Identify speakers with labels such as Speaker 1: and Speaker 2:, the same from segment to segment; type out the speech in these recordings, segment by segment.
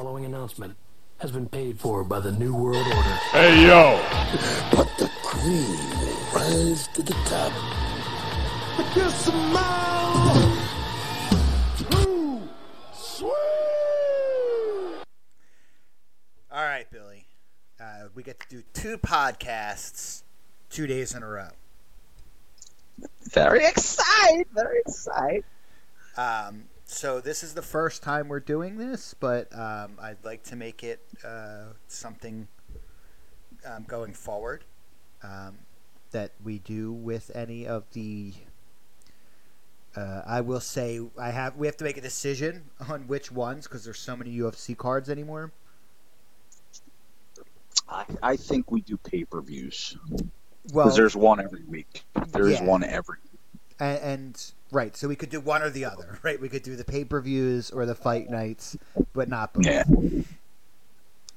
Speaker 1: following announcement has been paid for by the New World Order.
Speaker 2: Hey, yo!
Speaker 3: But the cream will rise to the top.
Speaker 2: Get some more! Too sweet!
Speaker 4: All right, Billy. Uh, we get to do two podcasts two days in a row.
Speaker 5: Very excited. Very excited.
Speaker 4: Um, so this is the first time we're doing this, but um, I'd like to make it uh, something um, going forward um, that we do with any of the. Uh, I will say I have. We have to make a decision on which ones because there's so many UFC cards anymore.
Speaker 5: I, I think we do pay per views
Speaker 4: Well,
Speaker 5: there's one every week. There is
Speaker 4: Yeah.
Speaker 5: one every.
Speaker 4: and, and right, so we could do one or the other. Right, we could do the pay per views or the fight nights, but not both.
Speaker 5: Yeah,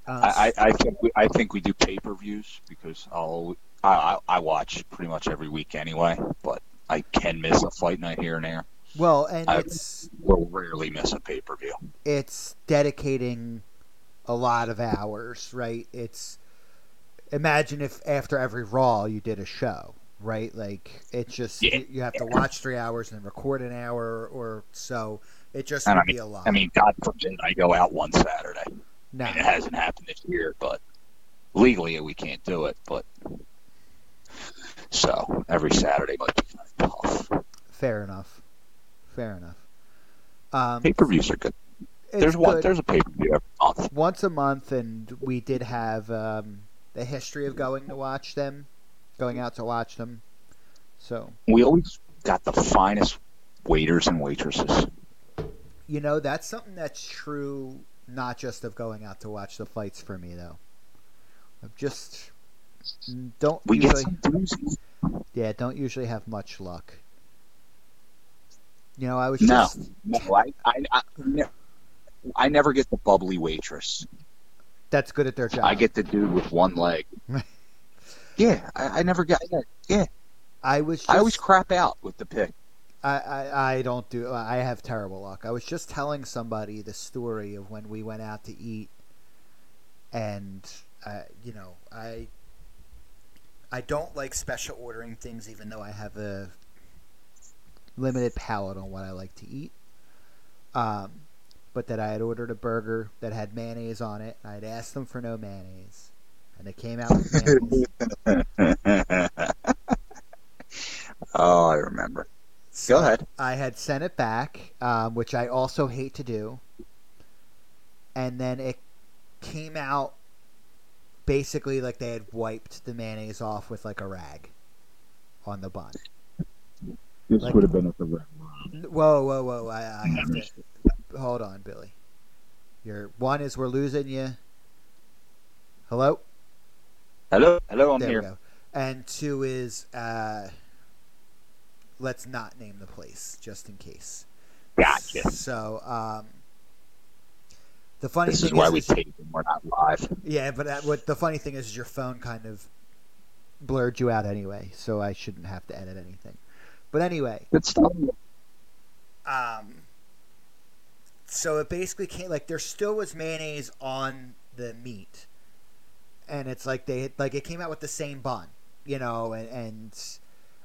Speaker 4: Uh,
Speaker 5: I, I, I think we, I think we do pay per views because I'll I, I I watch pretty much every week anyway, but I can miss a fight night here and there.
Speaker 4: well, and
Speaker 5: I-
Speaker 4: it's
Speaker 5: We'll rarely miss a pay per view.
Speaker 4: it's dedicating a lot of hours, right? It's imagine if after every Raw you did a show, right? Like it's just
Speaker 5: Yeah.
Speaker 4: you, you have to watch three hours and record an hour or so. It just would
Speaker 5: I mean,
Speaker 4: be a lot.
Speaker 5: I mean, God forbid I go out one Saturday.
Speaker 4: no,
Speaker 5: I mean, it hasn't happened this year, but legally we can't do it. But so every Saturday might be kind of tough.
Speaker 4: fair enough, fair enough. Um,
Speaker 5: Pay per views are good. There's one.
Speaker 4: good.
Speaker 5: There's a pay per view every month.
Speaker 4: once a month, and we did have um, the history of going to watch them, going out to watch them. So
Speaker 5: We always got the finest waiters and waitresses.
Speaker 4: you know that's something that's true, not just of going out to watch the fights for me though. I've just don't
Speaker 5: We
Speaker 4: usually, yeah, don't usually have much luck. You know, I was
Speaker 5: No,
Speaker 4: just
Speaker 5: no, I, I, I, ne- I never get the bubbly waitress.
Speaker 4: that's good at their job.
Speaker 5: I get the dude with one leg. yeah, I, I never got. Yeah,
Speaker 4: I was. Just,
Speaker 5: I always crap out with the pick.
Speaker 4: I, I, I don't do. I have terrible luck. I was just telling somebody the story of when we went out to eat, and uh, you know, I I don't like special ordering things, even though I have a limited palate on what I like to eat. Um, but that I had ordered a burger that had mayonnaise on it. And I had asked them for no mayonnaise, and they came out
Speaker 5: oh, I remember.
Speaker 4: So
Speaker 5: Go ahead.
Speaker 4: I had sent it back, um, which I also hate to do. And then it came out basically like they had wiped the mayonnaise off with like a rag on the bun.
Speaker 5: This
Speaker 4: Like-
Speaker 5: would have been at the red
Speaker 4: N- Whoa, whoa, whoa! I, I have to hold on, Billy. Your one is we're losing you. Hello.
Speaker 5: Hello, hello, I'm
Speaker 4: there
Speaker 5: here.
Speaker 4: And two is uh, let's not name the place just in case.
Speaker 5: Gotcha.
Speaker 4: So, um, the funny
Speaker 5: This
Speaker 4: thing
Speaker 5: is why we tape and we're not live.
Speaker 4: yeah, but that, what the funny thing is, your phone kind of blurred you out anyway, so I shouldn't have to edit anything. But anyway,
Speaker 5: Good stuff.
Speaker 4: um, so it basically came like there still was mayonnaise on the meat, and it's like they had, like it came out with the same bun, you know, and, and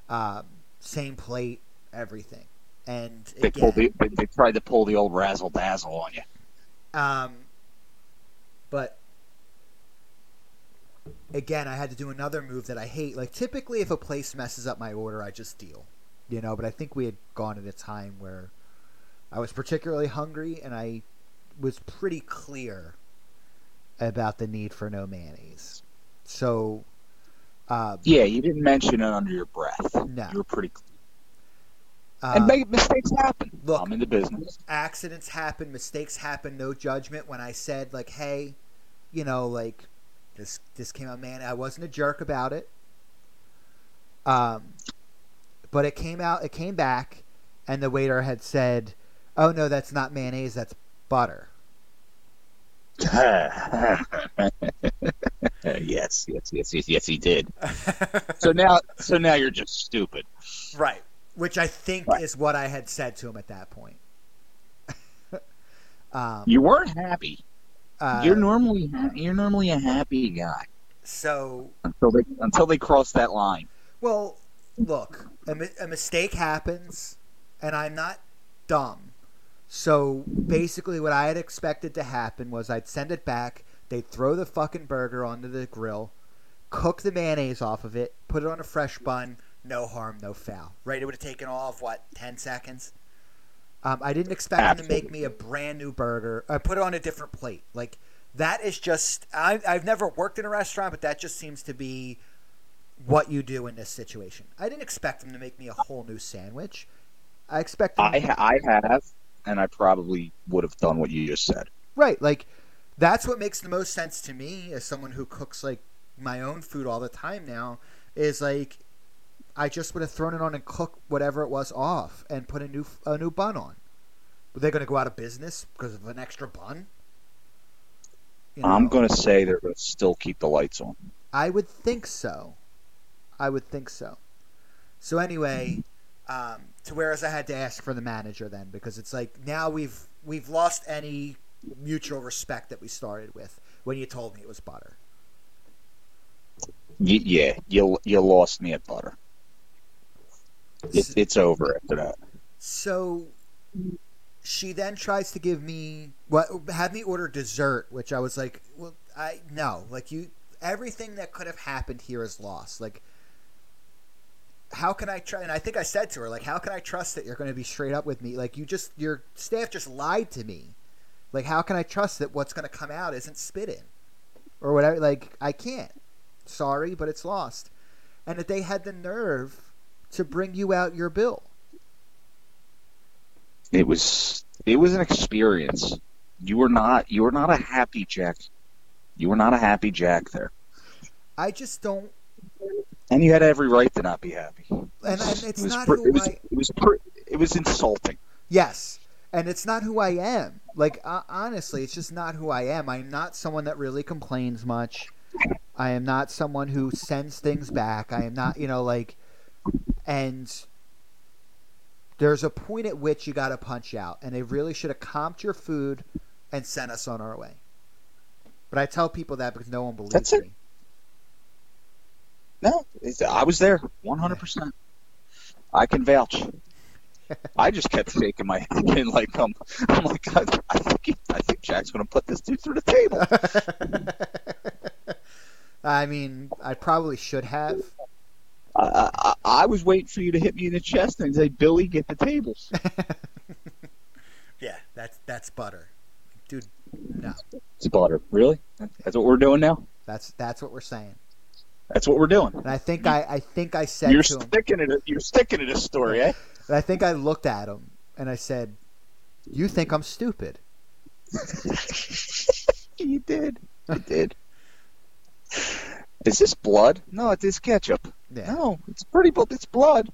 Speaker 4: um, same plate, everything, and
Speaker 5: They
Speaker 4: again,
Speaker 5: pulled the, they, they tried to pull the old razzle dazzle on you.
Speaker 4: Um, but again, I had to do another move that I hate. Like typically, if a place messes up my order, I just deal, you know. But I think we had gone at a time where I was particularly hungry, and I was pretty clear about the need for no mayonnaise. So, uh,
Speaker 5: Yeah, you didn't mention it under your breath.
Speaker 4: No.
Speaker 5: You were pretty clear.
Speaker 4: uh,
Speaker 5: and make, mistakes happen.
Speaker 4: look-
Speaker 5: I'm in the business.
Speaker 4: accidents happen, mistakes happen, no judgment. When I said like, "Hey, you know, like this this came out, man," I wasn't a jerk about it. Um, but it came out, it came back, and the waiter had said, "Oh no, that's not mayonnaise, that's butter."
Speaker 5: yes, yes, yes, yes, yes, he did. So now, so now you're just stupid.
Speaker 4: right, which I think
Speaker 5: Right.
Speaker 4: is what I had said to him at that point. um,
Speaker 5: You weren't happy.
Speaker 4: Uh,
Speaker 5: you're normally ha- you're normally a happy guy
Speaker 4: so
Speaker 5: until they until they cross that line.
Speaker 4: Well, look, a, mi- a mistake happens, and I'm not dumb. So basically, what I had expected to happen was I'd send it back, they'd throw the fucking burger onto the grill, cook the mayonnaise off of it, put it on a fresh bun, no harm, no foul. Right? It would have taken all of, what, 10 seconds? Um, I didn't expect them to make me a brand new burger. I put it on a different plate. Like, that is just. I, I've never worked in a restaurant, but that just seems to be what you do in this situation. I didn't expect them to make me a whole new sandwich. I expected
Speaker 5: I I have, and I probably would have done what you just said.
Speaker 4: right, like that's what makes the most sense to me as someone who cooks like my own food all the time now is like I just would have thrown it on and cooked whatever it was off and put a new a new bun on. But they're going to go out of business because of an extra bun. You
Speaker 5: I'm gonna say they're gonna still keep the lights on.
Speaker 4: I would think so. I would think so. So anyway, um, to whereas I had to ask for the manager then because it's like now we've we've lost any mutual respect that we started with when you told me it was butter.
Speaker 5: Y- yeah, you you lost me at butter. It, it's over after that.
Speaker 4: So she then tries to give me what had me order dessert, which I was like, well, I no, like you everything that could have happened here is lost. Like how can I try and I think I said to her like how can I trust that you're going to be straight up with me? Like you just your staff just lied to me. Like how can I trust that what's going to come out isn't spit in or whatever like I can't. Sorry, but it's lost. And that they had the nerve to bring you out your bill.
Speaker 5: It was it was an experience. You were not you were not a happy Jack. You were not a happy Jack there,
Speaker 4: I just don't
Speaker 5: and you had every right to not be happy.
Speaker 4: and, and it's
Speaker 5: it was
Speaker 4: not who
Speaker 5: it was
Speaker 4: I
Speaker 5: it was pr- it was insulting.
Speaker 4: yes, and it's not who I am. Like uh, honestly, it's just not who I am. I'm not someone that really complains much. I am not someone who sends things back. I am not, you know, like, and there's a point at which you got to punch out, and they really should have comped your food and sent us on our way. But I tell people that because no one believes
Speaker 5: That's it.
Speaker 4: me.
Speaker 5: No, it's, I was there, one hundred percent. I can vouch. I just kept shaking my head, and like um, I'm like, I, I think I think Jack's gonna put this dude through the table.
Speaker 4: I mean, I probably should have.
Speaker 5: I, I, I was waiting for you to hit me in the chest and say, Billy, get the tables.
Speaker 4: yeah, that's that's butter, dude. No,
Speaker 5: It's butter. Really? That's what we're doing now.
Speaker 4: that's that's what we're saying.
Speaker 5: That's what we're doing.
Speaker 4: And I think I I think I said
Speaker 5: You're
Speaker 4: to him.
Speaker 5: sticking to you're sticking to this story, eh?
Speaker 4: And I think I looked at him and I said, "You think I'm stupid?"
Speaker 5: you did. You did. Is this blood? No, it is ketchup.
Speaker 4: Yeah.
Speaker 5: No, it's pretty. but It's blood.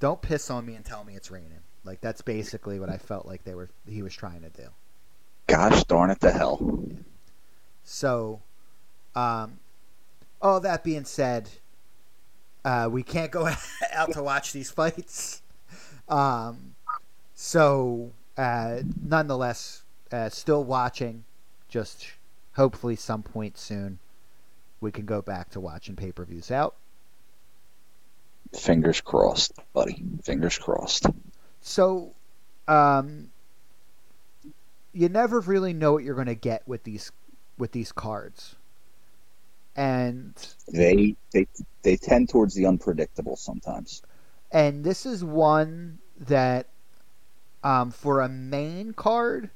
Speaker 4: Don't piss on me and tell me it's raining. Like that's basically what I felt like they were he was trying to do.
Speaker 5: Gosh darn it to hell.
Speaker 4: So, um, all that being said, uh, we can't go out to watch these fights. Um, so, uh, nonetheless, uh, still watching. Just hopefully, some point soon, we can go back to watching pay per views out.
Speaker 5: Fingers crossed, buddy. Fingers crossed.
Speaker 4: So, um, you never really know what you're going to get with these with these cards, and
Speaker 5: They they they tend towards the unpredictable sometimes.
Speaker 4: and this is one that, um, for a main card,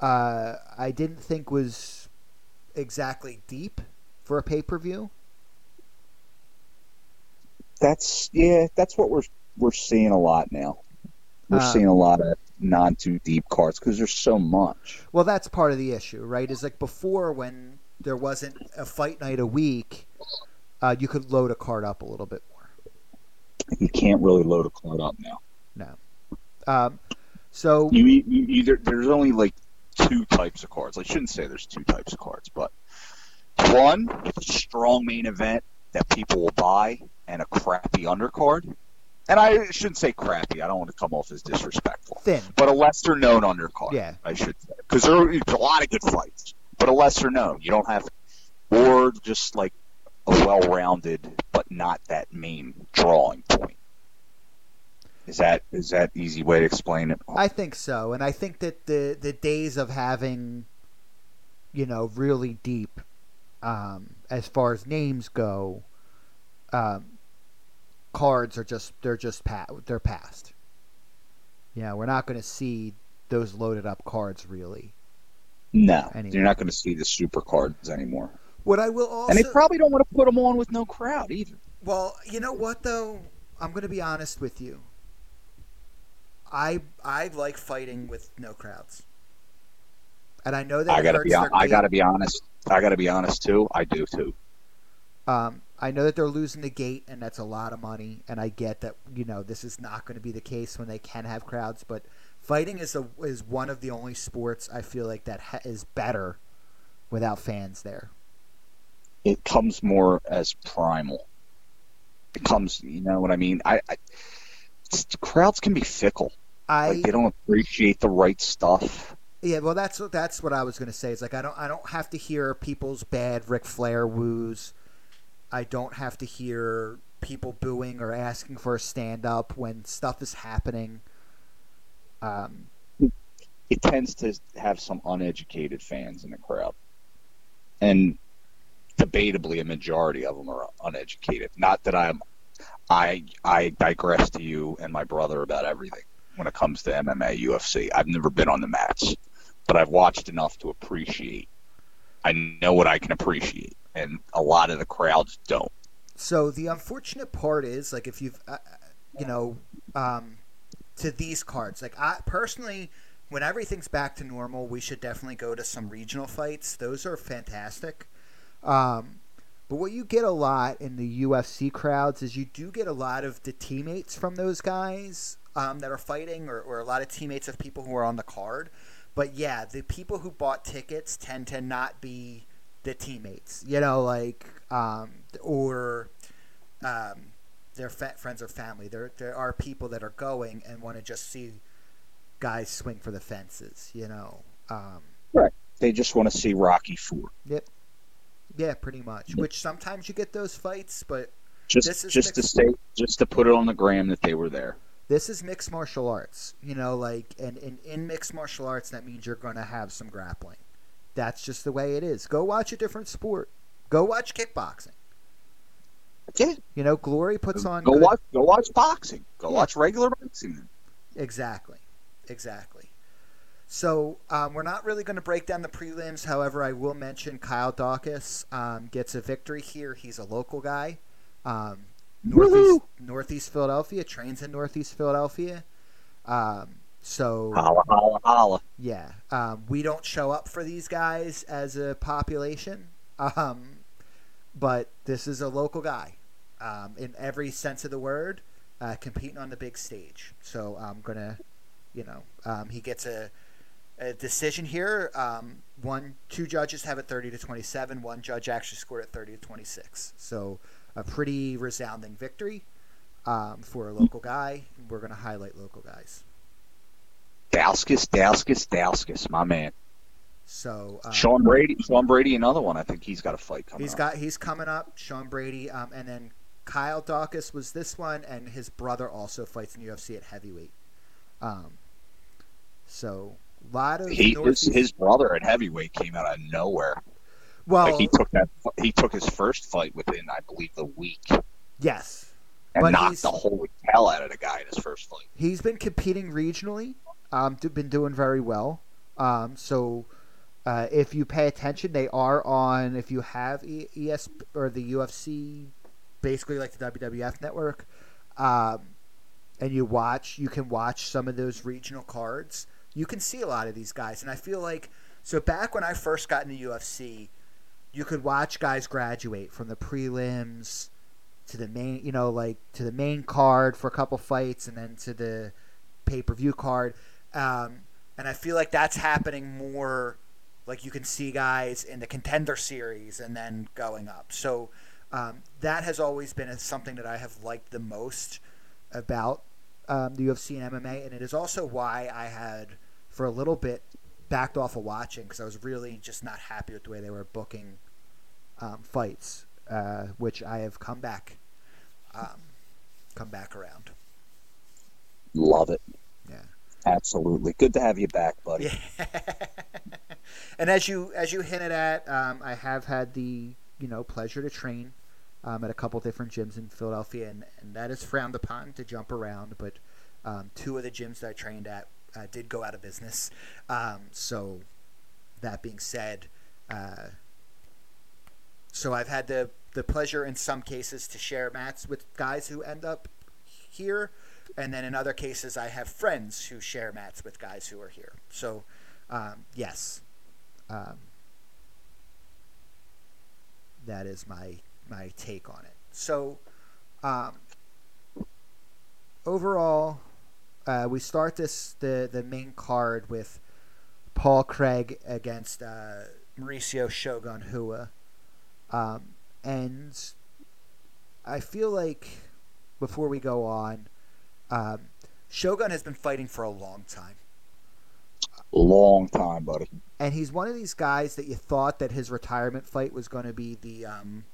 Speaker 4: uh, I didn't think was exactly deep for a pay per view.
Speaker 5: That's yeah. That's what we're we're seeing a lot now. We're
Speaker 4: Uh,
Speaker 5: seeing a lot of non too deep cards because there's so much.
Speaker 4: Well, that's part of the issue, right? Is like before when there wasn't a fight night a week, uh, you could load a card up a little bit more.
Speaker 5: You can't really load a card up now.
Speaker 4: Um, so
Speaker 5: You, you either there's only like two types of cards. I shouldn't say there's two types of cards, but one strong main event that people will buy and a crappy undercard, and I shouldn't say crappy. I don't want to come off as disrespectful,
Speaker 4: Thin.
Speaker 5: but a lesser known undercard.
Speaker 4: Yeah.
Speaker 5: I should say because there are a lot of good fights, but a lesser known. You don't have, or just like a well-rounded but not that main drawing point. Is that is that easy way to explain it?
Speaker 4: I think so, and I think that the the days of having, you know, really deep, um, as far as names go, um, cards are just they're just pa- they're past. Yeah, we're not going to see those loaded up cards really.
Speaker 5: No,
Speaker 4: Anyway.
Speaker 5: you're not going to see the super cards anymore,
Speaker 4: What I will also
Speaker 5: and they probably don't want to put them on with no crowd either.
Speaker 4: Well, you know what though? I'm going to be honest with you. I I like fighting with no crowds. And I know that
Speaker 5: I gotta be.
Speaker 4: their
Speaker 5: hon- I gotta be honest. I gotta be honest too. I do too.
Speaker 4: Um, I know that they're losing the gate, and that's a lot of money. And I get that you know this is not going to be the case when they can have crowds. But fighting is a is one of the only sports I feel like that ha- is better without fans there.
Speaker 5: It comes more as primal. It comes. You know what I mean? I. I crowds can be fickle.
Speaker 4: I
Speaker 5: Like they don't appreciate the right stuff.
Speaker 4: Yeah, well, that's that's what I was going to say. Is like I don't I don't have to hear people's bad Ric Flair woos. I don't have to hear people booing or asking for a stand up when stuff is happening. Um,
Speaker 5: It tends to have some uneducated fans in the crowd, and debatably a majority of them are uneducated. Not that I'm. I I digress to you and my brother about everything when it comes to MMA, UFC. I've never been on the mats, but I've watched enough to appreciate. I know what I can appreciate, and a lot of the crowds don't.
Speaker 4: so the unfortunate part is like if you've uh, you know um, to these cards. Like I personally when everything's back to normal we should definitely go to some regional fights. Those are fantastic. Um, but what you get a lot in the UFC crowds is you do get a lot of the teammates from those guys um, that are fighting or, or a lot of teammates of people who are on the card. But yeah the people who bought tickets tend to not be the teammates you know like um, or um, their fa- friends or family. There, there are people that are going and want to just see guys swing for the fences. You know. Um,
Speaker 5: They just want to see Rocky Four. Yep.
Speaker 4: yeah, pretty much. Which sometimes you get those fights, but
Speaker 5: Just
Speaker 4: This is
Speaker 5: just to say, just to put it on the gram that they were there.
Speaker 4: this is mixed martial arts. You know, like and, and in mixed martial arts, that means you're going to have some grappling. That's just the way it is. Go watch a different sport. Go watch kickboxing.
Speaker 5: Yeah,
Speaker 4: You know, Glory puts on.
Speaker 5: go
Speaker 4: good-
Speaker 5: watch go watch boxing. Go
Speaker 4: Yeah.
Speaker 5: watch regular boxing.
Speaker 4: Exactly. Exactly. So um, we're not really going to break down the prelims. However, I will mention Kyle Daukaus um, gets a victory here. He's a local guy. Um, Northeast, Northeast Philadelphia, trains in Northeast Philadelphia. Um, so,
Speaker 5: Holla holla holla.
Speaker 4: yeah, um, we don't show up for these guys as a population. Um, but this is a local guy um, in every sense of the word, uh, competing on the big stage. So I'm gonna, you know, um, he gets a, a decision here. Um, one, two judges have it 30 to 27. One judge actually scored it 30 to 26. So a pretty resounding victory um, for a local guy. We're gonna highlight local guys.
Speaker 5: Daukaus, Daukaus, Daukaus, my man.
Speaker 4: So um,
Speaker 5: Sean Brady, Sean Brady, another one. I think he's got a fight coming.
Speaker 4: He's
Speaker 5: up.
Speaker 4: got he's coming up. Sean Brady, um, and then Kyle Daukaus was this one, and his brother also fights in UFC at heavyweight. Um, so a lot of
Speaker 5: He, his, his brother at heavyweight came out of nowhere.
Speaker 4: well,
Speaker 5: like he took that, he took his first fight within, I believe, the week,
Speaker 4: yes,
Speaker 5: and
Speaker 4: But
Speaker 5: knocked the holy hell out of the guy in his first fight.
Speaker 4: he's been competing regionally. Um, been doing very well. Um, so. Uh, if you pay attention, they are on. If you have e- ES or the UFC, basically like the WWF network, um, and you watch, you can watch some of those regional cards. You can see a lot of these guys, and I feel like so. Back when I first got into UFC, you could watch guys graduate from the prelims to the main, you know, like to the main card for a couple fights, and then to the pay per view card. Um, and I feel like that's happening more. Like you can see guys in the contender series and then going up. So um, that has always been something that I have liked the most about um, the UFC and MMA, and it is also why I had for a little bit backed off of watching because I was really just not happy with the way they were booking um, fights, uh, which I have come back, um, come back around.
Speaker 5: Love it.
Speaker 4: Yeah.
Speaker 5: Absolutely. Good to have you back, buddy.
Speaker 4: Yeah. and as you as you hinted at, um, I have had the you know pleasure to train um, at a couple different gyms in Philadelphia, and, and that is frowned upon to jump around. But um, two of the gyms that I trained at uh, did go out of business. Um, so that being said, uh, so I've had the the pleasure in some cases to share mats with guys who end up here, and then in other cases I have friends who share mats with guys who are here. So um, yes, um, that is my my take on it. So um, overall, uh, we start this the the main card with Paul Craig against uh, Mauricio Shogun Rua, um, and I feel like before we go on, um, Shogun has been fighting for a long time.
Speaker 5: Long time, buddy.
Speaker 4: and he's one of these guys that you thought that his retirement fight was going to be the um,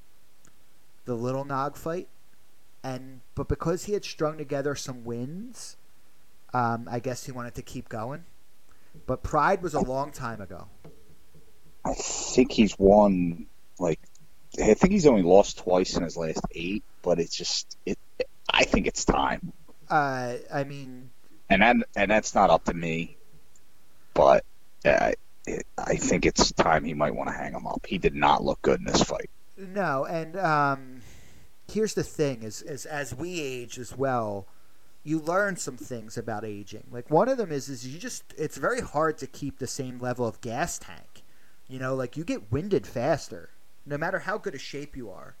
Speaker 4: the little nog fight, and but because he had strung together some wins, um, I guess he wanted to keep going. But Pride was a long time ago.
Speaker 5: I think he's won like I think he's only lost twice in his last eight, but it's just it. I think it's time,
Speaker 4: Uh, I mean,
Speaker 5: and that, and that's not up to me, but uh, it, I think it's time he might want to hang him up. He did not look good in this fight.
Speaker 4: No, and um, here's the thing: is, is as we age as well, you learn some things about aging. Like one of them is is you just it's very hard to keep the same level of gas tank. You know, like you get winded faster, no matter how good a shape you are,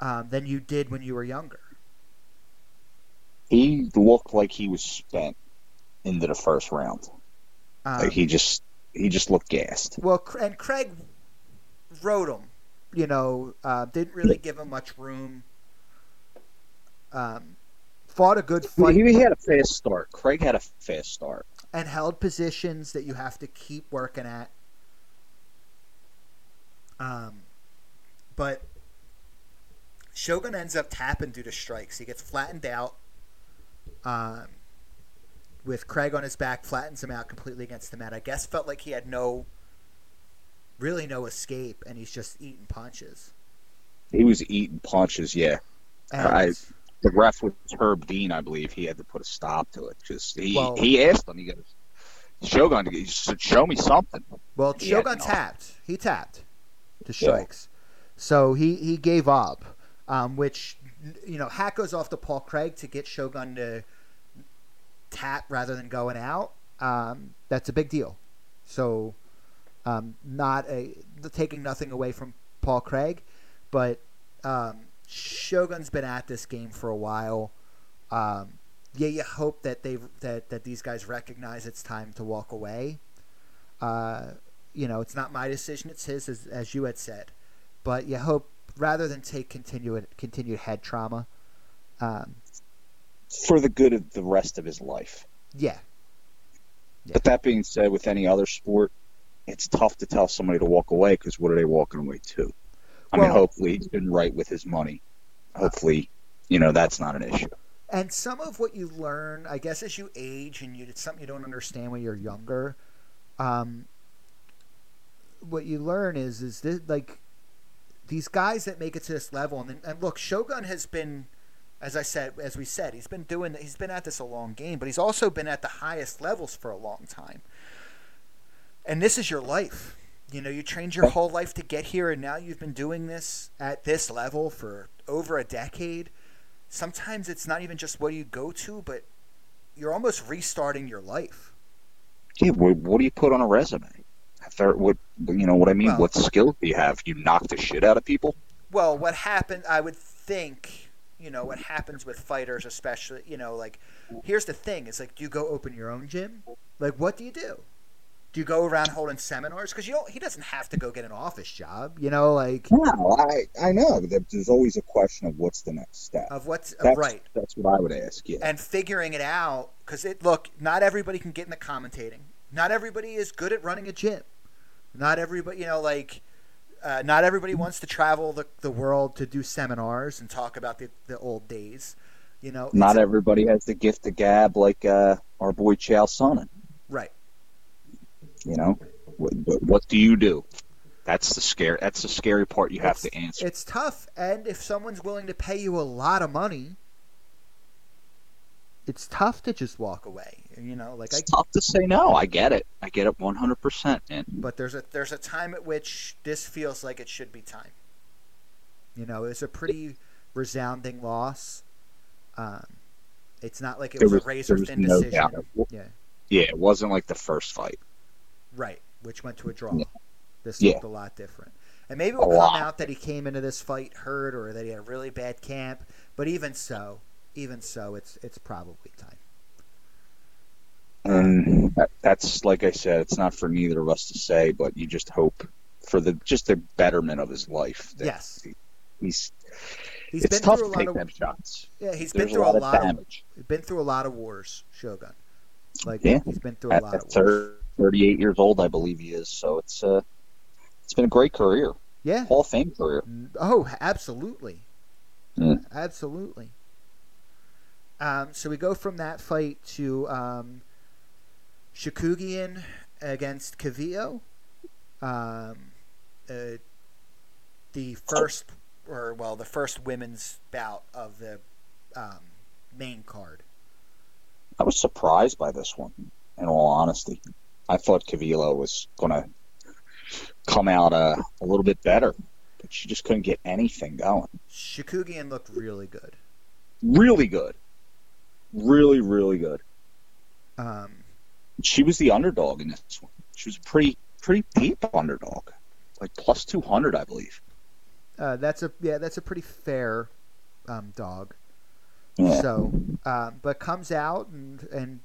Speaker 4: um, than you did when you were younger.
Speaker 5: He looked like he was spent into the first round.
Speaker 4: Um,
Speaker 5: Like he just he just looked gassed.
Speaker 4: well, and Craig rode him. You know, uh, didn't really give him much room. Um, fought a good fight.
Speaker 5: He, he had a fast start. Craig had a fast start.
Speaker 4: and held positions that you have to keep working at. Um, but Shogun ends up tapping due to strikes. He gets flattened out. Um, with Craig on his back, flattens him out completely against the mat. I guess felt like he had no, really no escape, and he's just eating punches.
Speaker 5: He was eating punches. Yeah,
Speaker 4: And,
Speaker 5: I- the ref was Herb Dean, I believe. He had to put a stop to it. Just he
Speaker 4: Well-
Speaker 5: he asked him. He goes, Shogun, he said, show me something.
Speaker 4: Well,
Speaker 5: He
Speaker 4: Shogun tapped. He tapped to strikes. So he, he gave up, um, which, you know, hat goes off to Paul Craig to get Shogun to tap rather than going out. Um, that's a big deal. So, um, not a taking nothing away from Paul Craig, but um, Shogun's been at this game for a while. Um, yeah, you hope that they that that these guys recognize it's time to walk away. Uh, you know, it's not my decision; it's his, as, as you had said. But you hope rather than take continued continued head trauma. Um,
Speaker 5: For the good of the rest of his life.
Speaker 4: yeah, Yeah.
Speaker 5: But that being said, with any other sport, it's tough to tell somebody to walk away because what are they walking away to? I mean, hopefully he's been right with his money. Hopefully, you know that's not an issue.
Speaker 4: and some of what you learn, I guess, as you age and you it's something you don't understand when you're younger. Um, what you learn is is this like these guys that make it to this level, and, then- and look, Shogun has been, as I said, as we said, he's been doing, he's been at this a long game, but he's also been at the highest levels for a long time. And this is your life. You know, you trained your whole life to get here, and now you've been doing this at this level for over a decade. Sometimes it's not even just what you go to, but you're almost restarting your life.
Speaker 5: Yeah, what, what do you put on a resume? Third, what you know what I mean?
Speaker 4: Well-
Speaker 5: what skill do you have? You knock the shit out of people.
Speaker 4: Well, what happened, I would think, you know, what happens with fighters, especially, you know, like, here's the thing: is like, do you go open your own gym? Like, what do you do? Do you go around holding seminars? Because you don't, he doesn't have to go get an office job. You know, like
Speaker 5: No, I I know. There's always a question of what's the next step.
Speaker 4: of what's
Speaker 5: That's,
Speaker 4: right
Speaker 5: That's what I would ask. Yeah.
Speaker 4: and figuring it out. Because it look, not everybody can get into commentating. Not everybody is good at running a gym. Not everybody, you know, like. Uh, not everybody wants to travel the, the world to do seminars and talk about the, the old days. You know,
Speaker 5: Not everybody has the gift of gab like uh, our boy Chael Sonnen.
Speaker 4: right.
Speaker 5: You know, what, what, what do you do? That's the scare. That's the scary part you have to answer.
Speaker 4: It's tough, and if someone's willing to pay you a lot of money, it's tough to just walk away. You know, like I.
Speaker 5: It's tough to say no. I get it. I get it 100, percent man.
Speaker 4: But there's a there's a time at which this feels like it should be time. You know, it's a pretty resounding loss. Um, it's not like it was,
Speaker 5: was-
Speaker 4: a razor thin
Speaker 5: no
Speaker 4: decision.
Speaker 5: doubt.
Speaker 4: Yeah,
Speaker 5: Yeah, it wasn't like the first fight.
Speaker 4: Right. Which went to a draw.
Speaker 5: Yeah.
Speaker 4: This
Speaker 5: Yeah.
Speaker 4: looked a lot different. And maybe it will come out that he came into this fight hurt or that he had a really bad camp. But even so, even so, it's it's probably time.
Speaker 5: And that's like I said, it's not for neither of us to say, but you just hope for the just the betterment of his life. That
Speaker 4: Yes.
Speaker 5: he's
Speaker 4: He's
Speaker 5: it's
Speaker 4: been
Speaker 5: tough
Speaker 4: through a
Speaker 5: to
Speaker 4: lot
Speaker 5: take
Speaker 4: of
Speaker 5: them shots.
Speaker 4: yeah. He's been through
Speaker 5: a lot,
Speaker 4: lot
Speaker 5: of
Speaker 4: of
Speaker 5: damage.
Speaker 4: been through a lot of wars, Shogun. Like
Speaker 5: Yeah.
Speaker 4: he's been through a lot of wars.
Speaker 5: thir- 38 years old, I believe he is. So it's uh, it's been a great career,
Speaker 4: Yeah.
Speaker 5: Hall of Fame career.
Speaker 4: Oh, absolutely.
Speaker 5: Yeah.
Speaker 4: Absolutely. Um, so we go from that fight to um, Chookagian against Calvillo. Um, uh, the first, or well, the first women's bout of the um, main card.
Speaker 5: I was surprised by this one. In all honesty, I thought Calvillo was going to come out uh, a little bit better, but she just couldn't get anything going.
Speaker 4: Chookagian looked really good.
Speaker 5: Really good, really really good.
Speaker 4: Um,
Speaker 5: She was the underdog in this one. She was a pretty pretty deep underdog, like plus two hundred, I believe.
Speaker 4: uh, that's a yeah, that's a pretty fair um, dog.
Speaker 5: Yeah.
Speaker 4: So, um, but comes out and and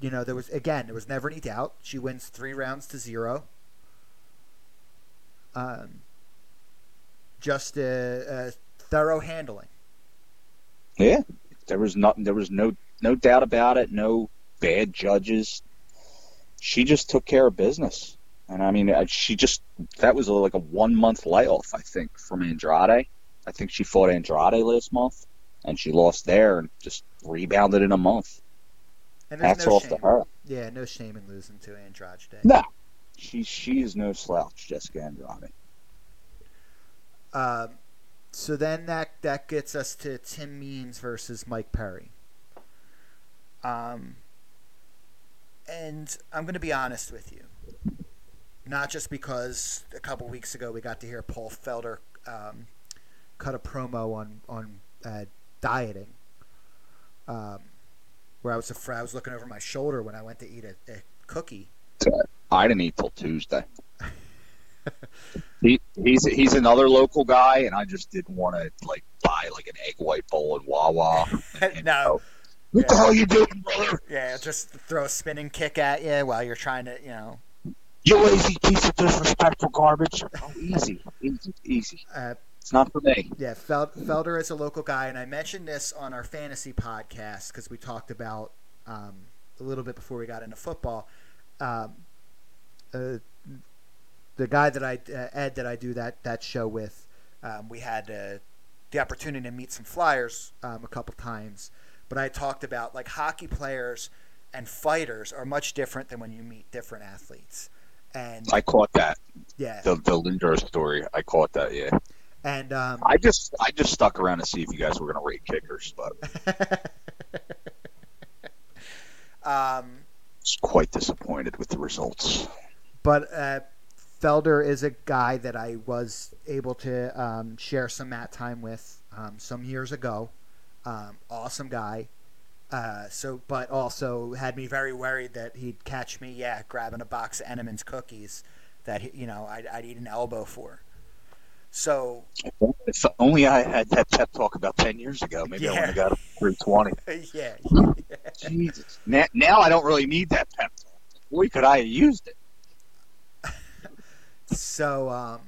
Speaker 4: you know there was again there was never any doubt she wins three rounds to zero. Um, just a, a thorough handling.
Speaker 5: Yeah, there was nothing. There was no no doubt about it. No bad judges. She just took care of business, and I mean, uh, she just that was like a one month layoff, I think, from Andrade. I think she fought Andrade last month, and she lost there and just rebounded in a month.
Speaker 4: And there's
Speaker 5: Hats
Speaker 4: no
Speaker 5: off
Speaker 4: shame.
Speaker 5: to her.
Speaker 4: Yeah, no shame in losing to Andrade.
Speaker 5: No, she she is no slouch, Jessica Andrade.
Speaker 4: Um, so then that that gets us to Tim Means versus Mike Perry. Um, and I'm going to be honest with you, not just because a couple weeks ago we got to hear Paul Felder um, cut a promo on on uh, dieting, um, where I was afraid I was looking over my shoulder when I went to eat a, a cookie.
Speaker 5: I didn't eat till Tuesday. he, he's he's another local guy, and I just didn't want to like buy like an egg white bowl at Wawa. And
Speaker 4: no,
Speaker 5: go, What the
Speaker 4: Yeah.
Speaker 5: hell you doing, brother?
Speaker 4: yeah, just throw a spinning kick at you while you're trying to, you know.
Speaker 5: You lazy piece of disrespectful garbage. Oh, easy, easy, easy.
Speaker 4: Uh,
Speaker 5: It's not for me.
Speaker 4: Yeah, Fel- Felder is a local guy, and I mentioned this on our fantasy podcast because we talked about um, a little bit before we got into football. Um, uh, the guy that I uh, Ed that I do that that show with, um, we had uh, the opportunity to meet some Flyers um, a couple times, but I talked about like hockey players and fighters are much different than when you meet different athletes, and
Speaker 5: I caught that.
Speaker 4: yeah,
Speaker 5: The the Lindor story. I caught that. Yeah.
Speaker 4: And um,
Speaker 5: I just I just stuck around to see if you guys were gonna rate kickers, but
Speaker 4: um,
Speaker 5: was quite disappointed with the results.
Speaker 4: but uh, Felder is a guy that I was able to um, share some mat time with um, some years ago. Um, awesome guy. Uh, so, but also had me very worried that he'd catch me, yeah, grabbing a box of Entenmann's cookies that he, you know I'd, I'd eat an elbow for. So,
Speaker 5: If only I had that pep talk about ten years ago, maybe I
Speaker 4: Yeah.
Speaker 5: would have got a three twenty.
Speaker 4: yeah,
Speaker 5: Jesus. Now, now I don't really need that pep talk. boy, could I have used it
Speaker 4: So, um,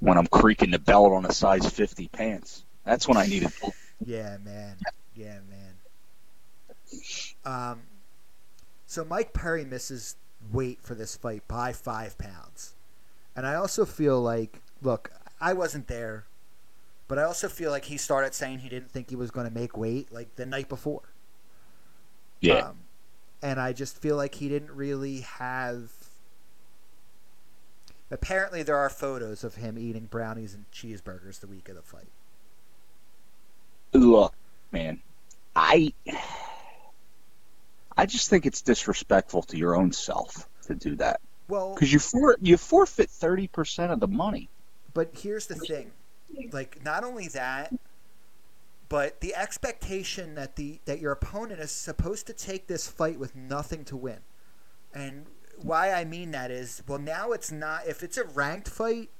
Speaker 5: when I'm creaking the belt on a size 50 pants. That's when I needed.
Speaker 4: yeah, man. Yeah, man. Um, so Mike Perry misses weight for this fight by five pounds. And I also feel like, look, I wasn't there, but I also feel like he started saying he didn't think he was going to make weight like the night before.
Speaker 5: Yeah.
Speaker 4: Um, and I just feel like he didn't really have. Apparently, there are photos of him eating brownies and cheeseburgers the week of the fight.
Speaker 5: Look, man, I I just think it's disrespectful to your own self to do that
Speaker 4: Well,
Speaker 5: because you for, you forfeit thirty percent of the money.
Speaker 4: but here's the thing: like, not only that, but the expectation that the that your opponent is supposed to take this fight with nothing to win, and why I mean that is, well, now it's not. If it's a ranked fight,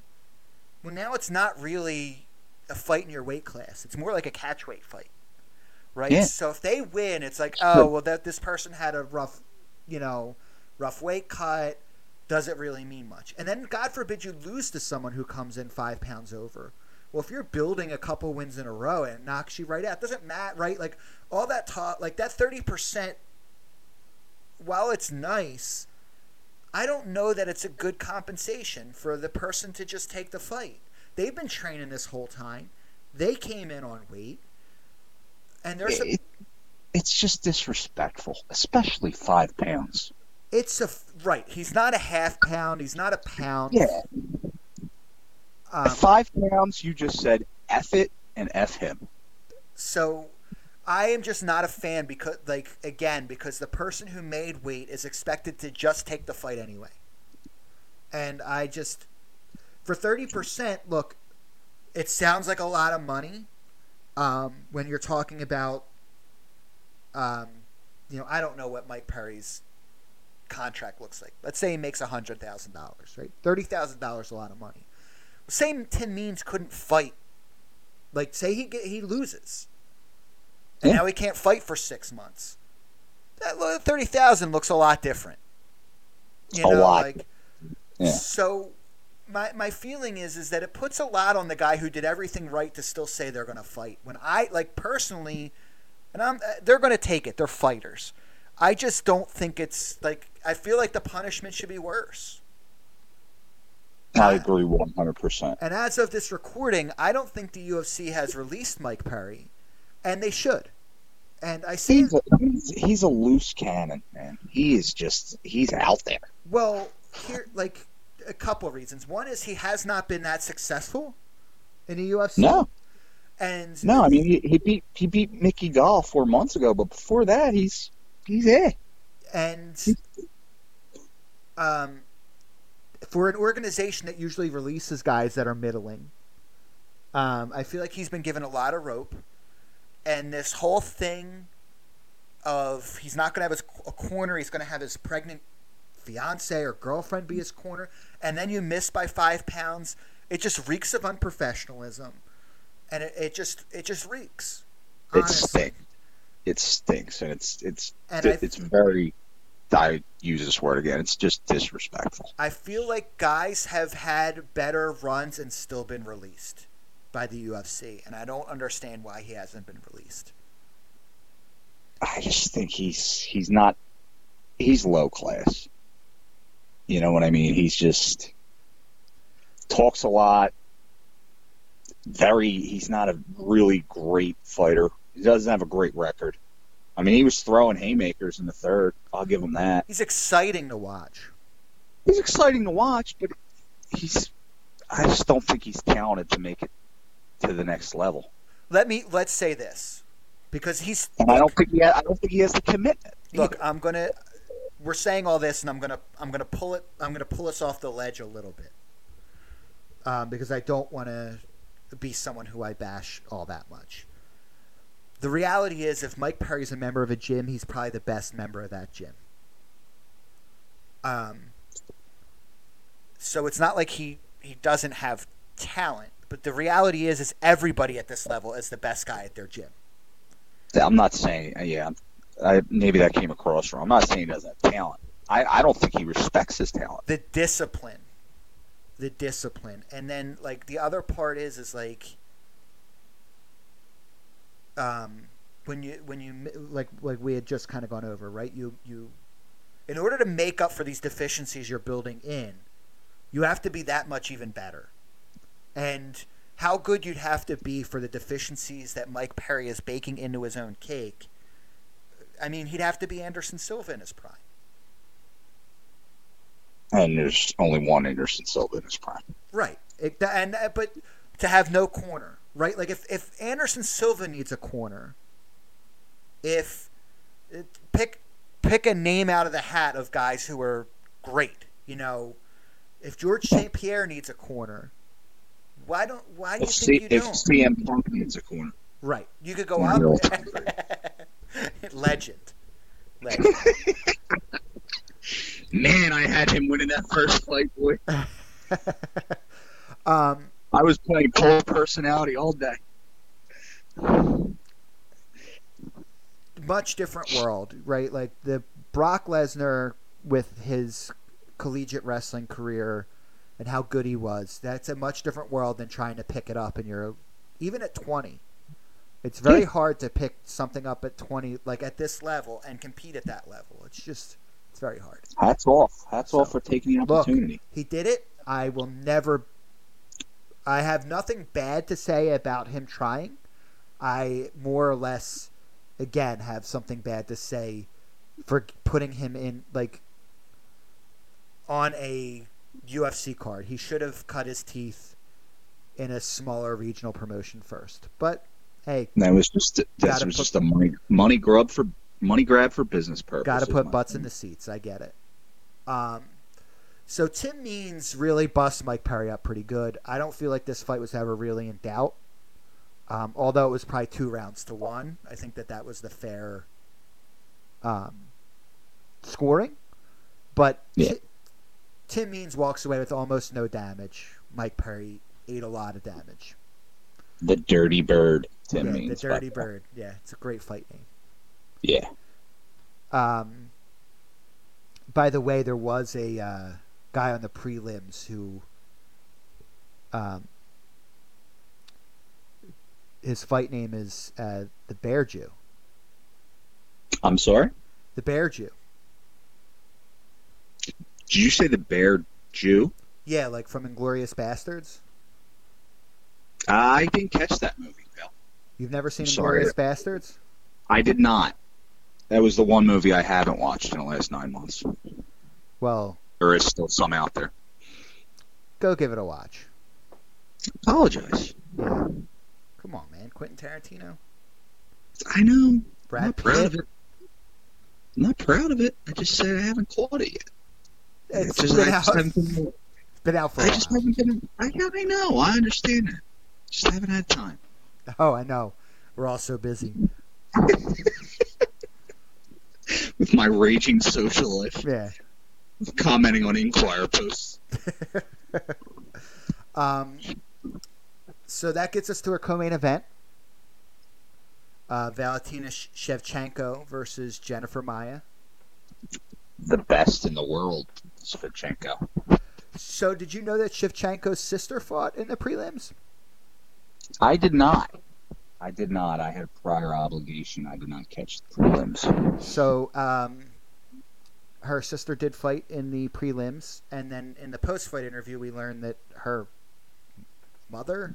Speaker 4: well, now it's not really a fight in your weight class. It's more like a catchweight fight, right?
Speaker 5: Yeah.
Speaker 4: So if they win, it's like, oh, well, that this person had a rough, you know, rough weight cut. Does it really mean much? And then, God forbid, you lose to someone who comes in five pounds over. Well, if you're building a couple wins in a row and it knocks you right out, doesn't matter, right? Like all that talk, like that thirty percent. While it's nice, I don't know that it's a good compensation for the person to just take the fight. They've been training this whole time. They came in on weight, and there's a
Speaker 5: it's just disrespectful, especially five pounds.
Speaker 4: It's a right. He's not a half pound. He's not a pound.
Speaker 5: Yeah,
Speaker 4: Um,
Speaker 5: five pounds. You just said f it and f him.
Speaker 4: So I am just not a fan because, like, again, because the person who made weight is expected to just take the fight anyway. And I just, for 30%, look, it sounds like a lot of money um, when you're talking about, um, you know, I don't know what Mike Perry's contract looks like. Let's say he makes $100,000, right? $30,000 is a lot of money. Say Tim Means couldn't fight like, say he get, he loses, and
Speaker 5: Yeah.
Speaker 4: now he can't fight for six months. That thirty thousand looks a lot different. You
Speaker 5: A
Speaker 4: know,
Speaker 5: lot.
Speaker 4: like
Speaker 5: Yeah.
Speaker 4: so. My my feeling is is that it puts a lot on the guy who did everything right to still say they're going to fight. When I like personally, and I'm uh, they're going to take it. They're fighters. I just don't think it's like I feel like the punishment should be worse.
Speaker 5: I agree one hundred percent.
Speaker 4: And as of this recording, I don't think the UFC has released Mike Perry, and they should. And I see,
Speaker 5: He's a, he's, a loose cannon, man. He is just he's out there.
Speaker 4: well, here, like a couple of reasons. One is he has not been that successful in the UFC.
Speaker 5: No,
Speaker 4: and
Speaker 5: no. I mean, he, he beat he beat Mickey Gall four months ago, but before that, he's he's there.
Speaker 4: and um, for an organization that usually releases guys that are middling, um, I feel like he's been given a lot of rope, and this whole thing of he's not going to have his a corner, he's going to have his pregnant fiance or girlfriend be his corner, and then you miss by five pounds. It just reeks of unprofessionalism, and it, it just it just reeks.
Speaker 5: It
Speaker 4: honestly.
Speaker 5: stinks. It stinks, and it's it's
Speaker 4: And
Speaker 5: it's very. I use this word again. It's just disrespectful.
Speaker 4: I feel like guys have had better runs and still been released by the UFC, and I don't understand why he hasn't been released.
Speaker 5: I just think he's he's not he's low class. You know what I mean? He's just talks a lot. Very he's not a really great fighter. He doesn't have a great record. I mean, he was throwing haymakers in the third. I'll give him that.
Speaker 4: He's exciting to watch.
Speaker 5: He's exciting to watch, but he's I just don't think he's talented to make it to the next level.
Speaker 4: Let me let's say this because he's
Speaker 5: And I don't think he ha- I don't think he has the commitment.
Speaker 4: look. I'm gonna. We're saying all this, and I'm gonna I'm gonna pull it. I'm gonna pull us off the ledge a little bit um, because I don't want to be someone who I bash all that much. The reality is, if Mike Perry's a member of a gym, he's probably the best member of that gym. Um, so it's not like he he doesn't have talent, but the reality is, is everybody at this level is the best guy at their gym.
Speaker 5: I'm not saying, yeah, I, maybe that came across wrong. I'm not saying he doesn't have talent. I, I don't think he respects his talent.
Speaker 4: the discipline the discipline and then like the other part is is like um when you when you like like we had just kind of gone over right you you in order to make up for these deficiencies you're building in you have to be that much even better and how good you'd have to be for the deficiencies that Mike Perry is baking into his own cake I mean he'd have to be Anderson Silva in his prime
Speaker 5: And there's only one Anderson Silva in his prime.
Speaker 4: Right. It, and but to have no corner, right? Like if if Anderson Silva needs a corner, if it, pick pick a name out of the hat of guys who are great, you know, if George St. Pierre needs a corner, why don't why do you
Speaker 5: If,
Speaker 4: think
Speaker 5: C,
Speaker 4: you
Speaker 5: if
Speaker 4: don't?
Speaker 5: CM Punk needs a corner.
Speaker 4: Right. You could go up. Legend. Legend.
Speaker 5: Man, I had him winning that first fight, boy.
Speaker 4: um,
Speaker 5: I was playing cold personality all day.
Speaker 4: much different world, right? Like the Brock Lesnar with his collegiate wrestling career and how good he was. That's a much different world than trying to pick it up and you're even at 20. It's very
Speaker 5: hmm.
Speaker 4: hard to pick something up at 20 like at this level and compete at that level. It's just it's very hard.
Speaker 5: Hats off. Hats
Speaker 4: So,
Speaker 5: off for taking the
Speaker 4: Look,
Speaker 5: opportunity.
Speaker 4: he did it. I will never I have nothing bad to say about him trying. I more or less again have something bad to say for putting him in like on a UFC card. He should have cut his teeth in a smaller regional promotion first. But hey,
Speaker 5: That was just that was
Speaker 4: put-
Speaker 5: just a money money grab for money grab for business purposes.
Speaker 4: got to put butts in the seats. I get it. Um, so Tim Means really busts Mike Perry up pretty good. I don't feel like this fight was ever really in doubt. Um, although it was probably two rounds to one, I think that that was the fair um, scoring. But
Speaker 5: Yeah.
Speaker 4: Ti- Tim Means walks away with almost no damage. Mike Perry ate a lot of damage.
Speaker 5: The Dirty Bird. Tim
Speaker 4: yeah,
Speaker 5: Means,
Speaker 4: the Dirty. Bird. Yeah, it's a great fight name.
Speaker 5: Yeah.
Speaker 4: Um, by the way, there was a uh, guy on the prelims who, um, his fight name is uh, the Bear Jew.
Speaker 5: I'm sorry.
Speaker 4: The Bear Jew.
Speaker 5: Did you say the Bear Jew?
Speaker 4: Yeah, like from Inglourious Basterds.
Speaker 5: I didn't catch that movie, pal.
Speaker 4: You've never seen. Inglourious Basterds?
Speaker 5: I did not. That was the one movie I haven't watched in the last nine months.
Speaker 4: Well,
Speaker 5: There is still some out there.
Speaker 4: go give it a watch.
Speaker 5: Apologize.
Speaker 4: Come on, man. Quentin Tarantino,
Speaker 5: I know. I'm
Speaker 4: Brad
Speaker 5: not proud of it. I'm not proud of it. I just said I haven't caught it yet.
Speaker 4: It's
Speaker 5: just,
Speaker 4: been
Speaker 5: I
Speaker 4: out,
Speaker 5: just haven't been,
Speaker 4: been out for
Speaker 5: I just
Speaker 4: while.
Speaker 5: haven't been. I, I know. I understand that. Just haven't had time.
Speaker 4: Oh, I know. We're all so busy.
Speaker 5: With my raging social life,
Speaker 4: Yeah.
Speaker 5: Commenting on Inquirer posts.
Speaker 4: Um, so that gets us to our co-main event. Uh, Valentina Sh- Shevchenko versus Jennifer Maia.
Speaker 5: The best in the world, Svichenko.
Speaker 4: So did you know that Shevchenko's sister fought in the prelims?
Speaker 5: I did not. I did not. I had a prior obligation. I did not catch the prelims.
Speaker 4: So um, her sister did fight in the prelims, and then in the post-fight interview, we learned that her mother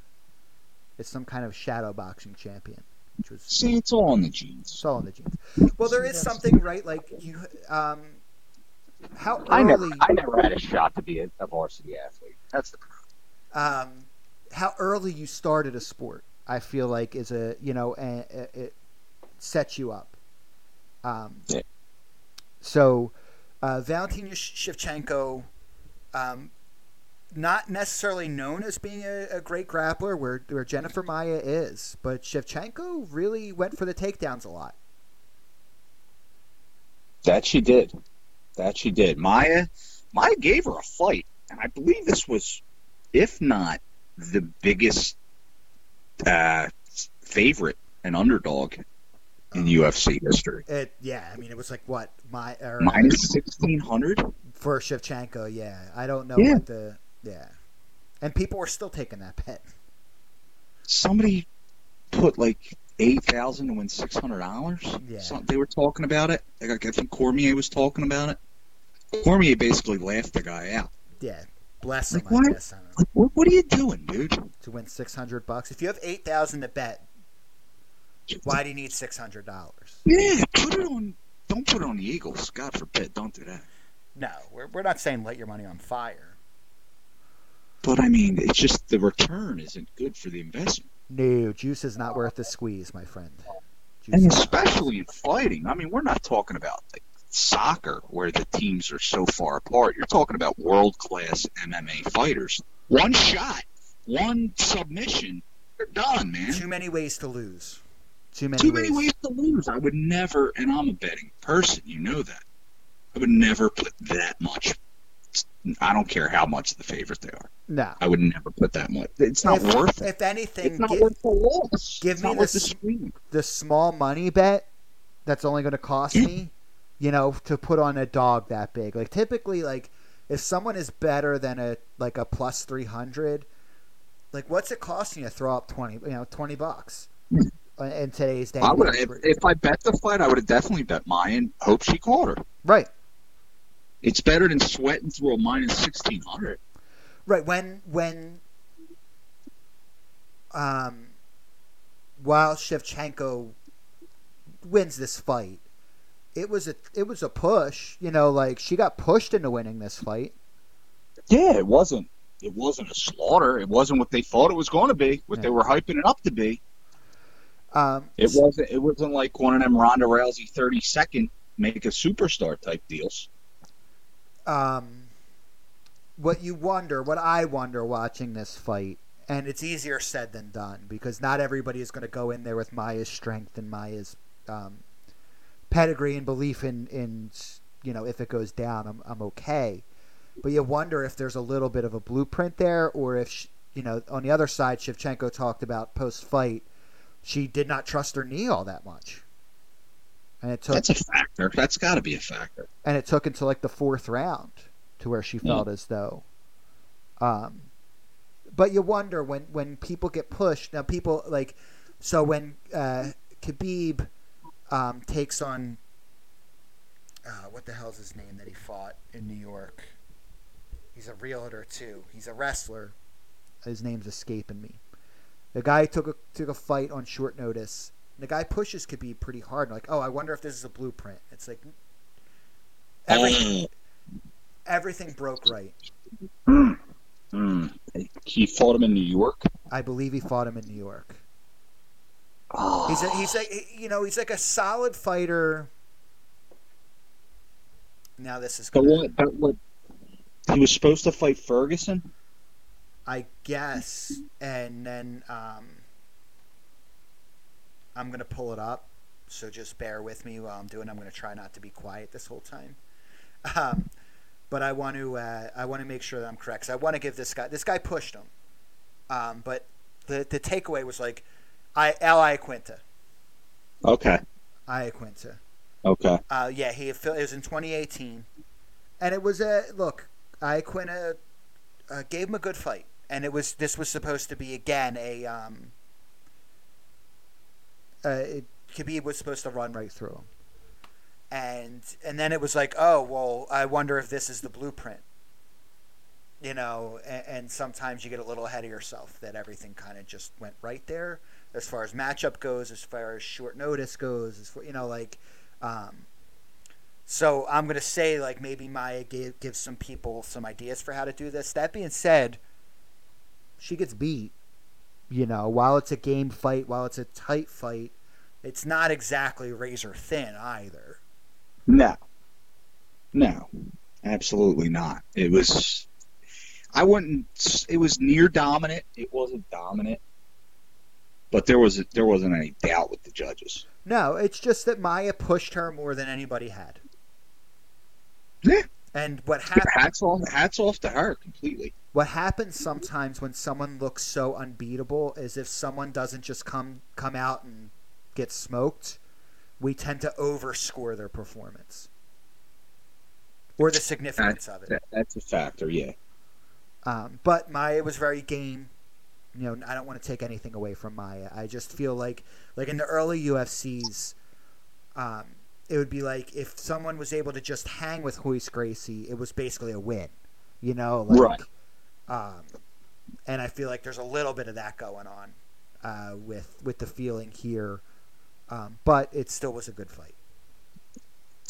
Speaker 4: is some kind of shadow boxing champion, which was
Speaker 5: See, it's all in the genes.
Speaker 4: It's all in the genes. Well, there is something right, like you. Um, how early?
Speaker 5: I never, I never had a shot to be a, a varsity athlete. That's the problem.
Speaker 4: um, how early you started a sport, I feel like is a you know a, a, it sets you up. Um,
Speaker 5: Yeah.
Speaker 4: So, uh, Valentina Shevchenko, um, not necessarily known as being a, a great grappler, where where Jennifer Maia is, but Shevchenko really went for the takedowns a lot.
Speaker 5: That she did. That she did. Maia, Maia gave her a fight, and I believe this was, if not the biggest uh, favorite and underdog in UFC history.
Speaker 4: It yeah, I mean it was like what my or,
Speaker 5: Minus sixteen hundred.
Speaker 4: for Shevchenko. Yeah, I don't know
Speaker 5: Yeah.
Speaker 4: what the yeah, and people were still taking that bet.
Speaker 5: Somebody put like eight thousand to win six hundred dollars.
Speaker 4: Yeah.
Speaker 5: they were talking about it. Like, I think Cormier was talking about it. Cormier basically laughed the guy out.
Speaker 4: Yeah, bless him.
Speaker 5: Like, what? Like, what, what are you doing, dude?
Speaker 4: to win six hundred bucks. If you have eight thousand to bet, why do you need six hundred dollars?
Speaker 5: Yeah, put it on. Don't put it on the Eagles. God forbid. Don't do that.
Speaker 4: No, we're we're not saying light your money on fire.
Speaker 5: But I mean, it's just the return isn't good for the investment,
Speaker 4: No, juice is not worth the squeeze, my friend. Juice
Speaker 5: and especially in fighting. I mean, we're not talking about like soccer where the teams are so far apart. You're talking about world class MMA fighters. One shot, one submission, they're done, man.
Speaker 4: Too many ways to lose. Too many
Speaker 5: Too
Speaker 4: ways.
Speaker 5: many ways to lose. I would never, and I'm a betting person, you know that. I would never put that much. I don't care how much the favorite they are.
Speaker 4: No.
Speaker 5: I would never put that much. It's not
Speaker 4: if,
Speaker 5: worth it.
Speaker 4: If anything,
Speaker 5: It's not
Speaker 4: gi-
Speaker 5: worth the loss.
Speaker 4: give
Speaker 5: it's
Speaker 4: me
Speaker 5: worth the
Speaker 4: the small money bet that's only going to cost me, you know, to put on a dog that big. Like typically, like if someone is better than a like a plus three hundred, like what's it costing you to throw up twenty, you know, twenty bucks uh, in today's day?
Speaker 5: I would if, if I bet the fight, I would have definitely bet Mayan. Hope she caught her.
Speaker 4: right,
Speaker 5: It's better than sweating through a minus sixteen hundred.
Speaker 4: right. When when um, while Shevchenko wins this fight, it was a it was a push. You know, like she got pushed into winning this fight.
Speaker 5: Yeah, it wasn't. It wasn't a slaughter. It wasn't what they thought it was going to be. What
Speaker 4: Yeah.
Speaker 5: they were hyping it up to be.
Speaker 4: Um,
Speaker 5: It wasn't. It wasn't like one of them Ronda Rousey thirty second make a superstar type deals.
Speaker 4: um, what you wonder, what I wonder watching this fight, and it's easier said than done because not everybody is going to go in there with Maia's strength and Maia's um, pedigree and belief in, in you know if it goes down, I'm I'm okay. But you wonder if there's a little bit of a blueprint there, or if sh you know on the other side, Shevchenko talked about post fight, she did not trust her knee all that much, and it took
Speaker 5: That's a factor. That's got to be a factor.
Speaker 4: and it took until like the fourth round to where she felt as though um but you wonder when when people get pushed. Now people like so when uh Khabib um takes on uh what the hell's his name that he fought in New York? He's a realtor too. He's a wrestler. His name's escaping me the guy took a took a fight on short notice the guy pushes could be pretty hard like oh I wonder if this is a blueprint it's like every, everything broke right.
Speaker 5: Mm. He fought him in New York.
Speaker 4: I believe he fought him in New York.
Speaker 5: Oh.
Speaker 4: He's a, he's like you know he's like a solid fighter. Now this is gonna,
Speaker 5: one that what he was supposed to fight Ferguson.
Speaker 4: I guess, and then um, I'm gonna pull it up. So just bear with me while I'm doing. I'm gonna try not to be quiet this whole time. Um, but I want to uh, I want to make sure that I'm correct. 'cause I want to give this guy this guy pushed him. Um, but the the takeaway was like, I Al Iaquinta,
Speaker 5: Okay.
Speaker 4: Iaquinta.
Speaker 5: Okay.
Speaker 4: Uh, yeah, he it was in 2018, and it was a look. Iaquinta uh, gave him a good fight, and it was this was supposed to be again a um. Uh, it, Khabib was supposed to run right through him, and and then it was like, oh well, I wonder if this is the blueprint. You know, and, and sometimes you get a little ahead of yourself that everything kind of just went right there as far as matchup goes, as far as short notice goes, as far, you know, like um, so I'm gonna say like maybe Maia gave gives some people some ideas for how to do this. That being said, she gets beat. You know, while it's a game fight, while it's a tight fight, it's not exactly razor thin either.
Speaker 5: No. No. Absolutely not. It was. I wouldn't. It was near dominant. It wasn't dominant. But there was there wasn't any doubt with the judges.
Speaker 4: No, it's just that Maia pushed her more than anybody had.
Speaker 5: Yeah.
Speaker 4: And what happened?
Speaker 5: Hats off. Hats off to her completely.
Speaker 4: What happens sometimes when someone looks so unbeatable is if someone doesn't just come come out and get smoked, we tend to overscore their performance or the significance of it.
Speaker 5: That, that's a factor, yeah.
Speaker 4: Um, but Maia was very game. You know, I don't want to take anything away from Maia. I just feel like, like in the early UFCs, um, it would be like if someone was able to just hang with Royce Gracie, it was basically a win. You know, like,
Speaker 5: Right.
Speaker 4: Um, and I feel like there's a little bit of that going on uh, with with the feeling here, um, but it still was a good fight.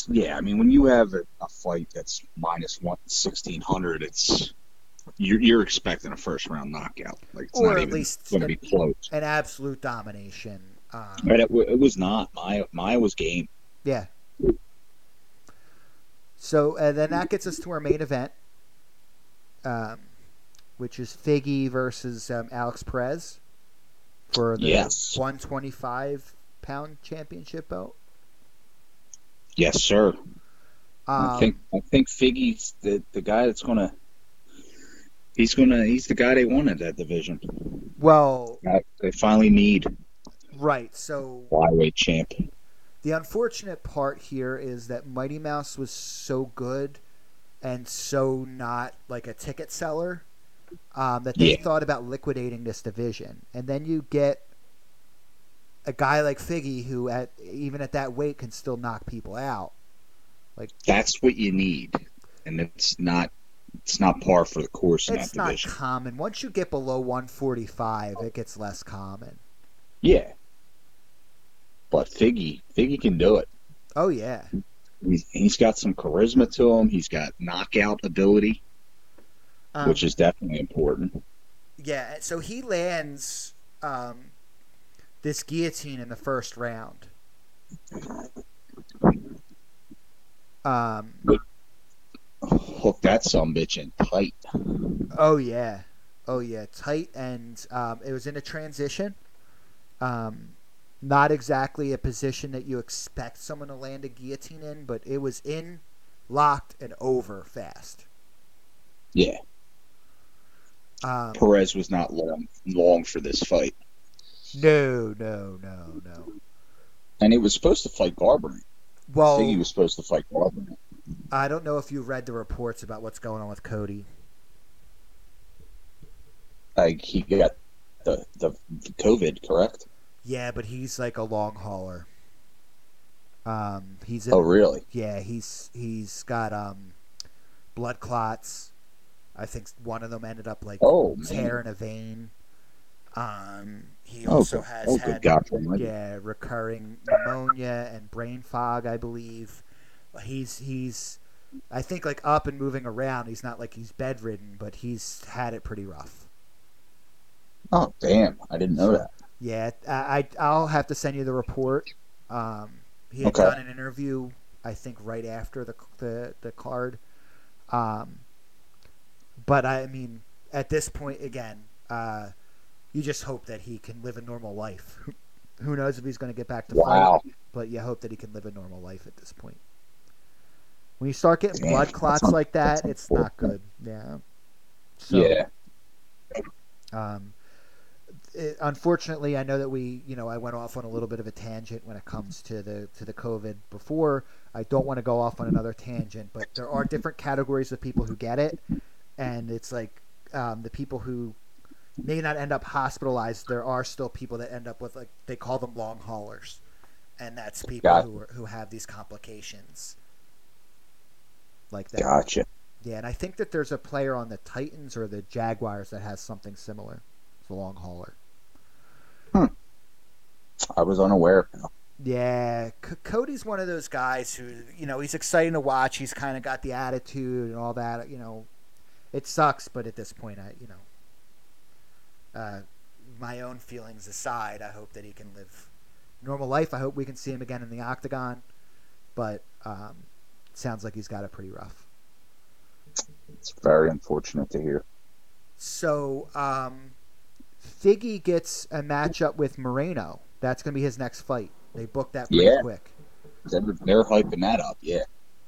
Speaker 5: Yeah, I mean, when you have a, a fight that's minus one sixteen hundred, it's you're, you're expecting a first round knockout. Like it's
Speaker 4: Or
Speaker 5: not
Speaker 4: at
Speaker 5: even
Speaker 4: least
Speaker 5: going to be close.
Speaker 4: An absolute domination. Um,
Speaker 5: But it, it was not. Maia Maia was game.
Speaker 4: Yeah. So and then that gets us to our main event, um, which is Figgy versus um, Alex Perez for the
Speaker 5: Yes.
Speaker 4: 125 pound championship belt.
Speaker 5: Yes, sir.
Speaker 4: Um,
Speaker 5: I think I think Figgy's the the guy that's gonna. He's gonna. He's the guy they want in that division.
Speaker 4: well,
Speaker 5: Uh, They finally need
Speaker 4: right. So
Speaker 5: flyweight champ.
Speaker 4: The unfortunate part here is that Mighty Mouse was so good and so not like a ticket seller um, that they
Speaker 5: Yeah.
Speaker 4: thought about liquidating this division. And then you get a guy like Figgy who, at even at that weight, can still knock people out.
Speaker 5: Like That's what you need, and it's not. It's not par for the course in
Speaker 4: It's not
Speaker 5: division.
Speaker 4: common. Once you get below 145, it gets less common.
Speaker 5: Yeah. But Figgy, Figgy can do it.
Speaker 4: Oh yeah,
Speaker 5: He's, he's got some charisma to him. He's got knockout ability,
Speaker 4: um,
Speaker 5: which is definitely important.
Speaker 4: Yeah, so he lands um, this guillotine in the first round. Um,
Speaker 5: Hook that some bitch in tight.
Speaker 4: oh yeah, oh yeah, tight, and um, it was in a transition. Um, not exactly a position that you expect someone to land a guillotine in, but it was in, locked, and over fast.
Speaker 5: Yeah.
Speaker 4: Um,
Speaker 5: Perez was not long long for this fight,
Speaker 4: no, no, no, no.
Speaker 5: and he was supposed to fight Garbrandt.
Speaker 4: Well,
Speaker 5: Figgy was supposed to fight Garbrandt.
Speaker 4: I don't know if you read the reports about what's going on with Cody.
Speaker 5: Like he got the the COVID, correct?
Speaker 4: Yeah, but he's like a long hauler. Um, he's in,
Speaker 5: Oh, really?
Speaker 4: yeah, he's he's got um, blood clots. I think one of them ended up like
Speaker 5: Oh, man.
Speaker 4: tearing a vein. Um, he
Speaker 5: Oh,
Speaker 4: also
Speaker 5: good-
Speaker 4: has
Speaker 5: oh,
Speaker 4: had
Speaker 5: God
Speaker 4: yeah recurring pneumonia and brain fog, I believe. He's he's I think like up and moving around. He's not like he's bedridden, but he's had it pretty rough.
Speaker 5: Oh, damn! I didn't know that.
Speaker 4: Yeah, I, I I'll have to send you the report. Um, he had
Speaker 5: Okay.
Speaker 4: done an interview, I think, right after the the, the card. Um, but I mean, at this point, again, uh, you just hope that he can live a normal life. Who knows if he's going to get back to
Speaker 5: Wow.
Speaker 4: fight? But you hope that he can live a normal life at this point. When you start getting blood clots like that, it's not good. Yeah. So,
Speaker 5: yeah.
Speaker 4: um, it, unfortunately, I know that we, you know, I went off on a little bit of a tangent when it comes to the to the COVID before. I don't want to go off on another tangent, but there are different categories of people who get it, and it's like um, the people who may not end up hospitalized. There are still people that end up with like they call them long haulers, and that's people
Speaker 5: Got it.
Speaker 4: who are, who have these complications like that.
Speaker 5: Gotcha.
Speaker 4: Yeah, and I think that there's a player on the Titans or the Jaguars that has something similar. It's a long hauler.
Speaker 5: I was unaware.
Speaker 4: Yeah, C- Cody's one of those guys who, you know, he's exciting to watch. He's kind of got the attitude and all that. You know, it sucks, but at this point, I, you know, uh, my own feelings aside, I hope that he can live normal life. I hope we can see him again in the octagon. But um, sounds like he's got it pretty rough.
Speaker 5: It's very unfortunate to hear.
Speaker 4: So, um, Figgy gets a matchup with Moreno. That's going to be his next fight. They booked that pretty
Speaker 5: Yeah.
Speaker 4: quick.
Speaker 5: They're, they're hyping that up. Yeah,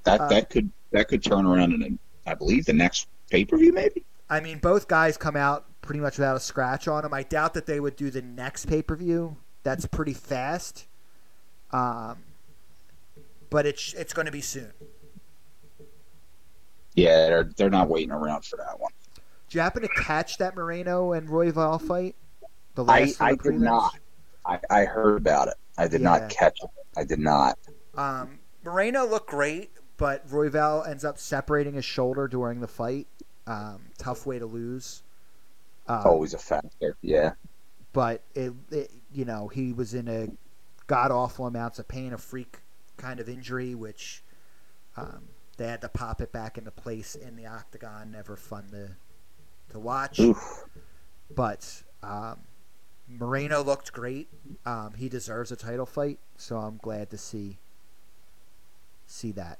Speaker 5: that
Speaker 4: Uh,
Speaker 5: that could that could turn around in, a, I believe, the next pay per view, maybe.
Speaker 4: I mean, both guys come out pretty much without a scratch on them. I doubt that they would do the next pay per view. That's pretty fast. Um, but it's it's going to be soon.
Speaker 5: Yeah, they're they're not waiting around for that one.
Speaker 4: Do you happen to catch that Moreno and Royval fight? The
Speaker 5: I,
Speaker 4: last
Speaker 5: I
Speaker 4: the
Speaker 5: did not. I, I heard about it. I did
Speaker 4: Yeah.
Speaker 5: not catch it. I did not.
Speaker 4: Um, Moreno looked great, but Royval ends up separating his shoulder during the fight. Um, tough way to lose. Um,
Speaker 5: Always a factor. Yeah.
Speaker 4: but it, it, you know, he was in a god awful amounts of pain, a freak kind of injury, which um, they had to pop it back into place in the octagon. Never fun to to watch,
Speaker 5: Oof.
Speaker 4: but um, Moreno looked great. Um, he deserves a title fight, so I'm glad to see see that.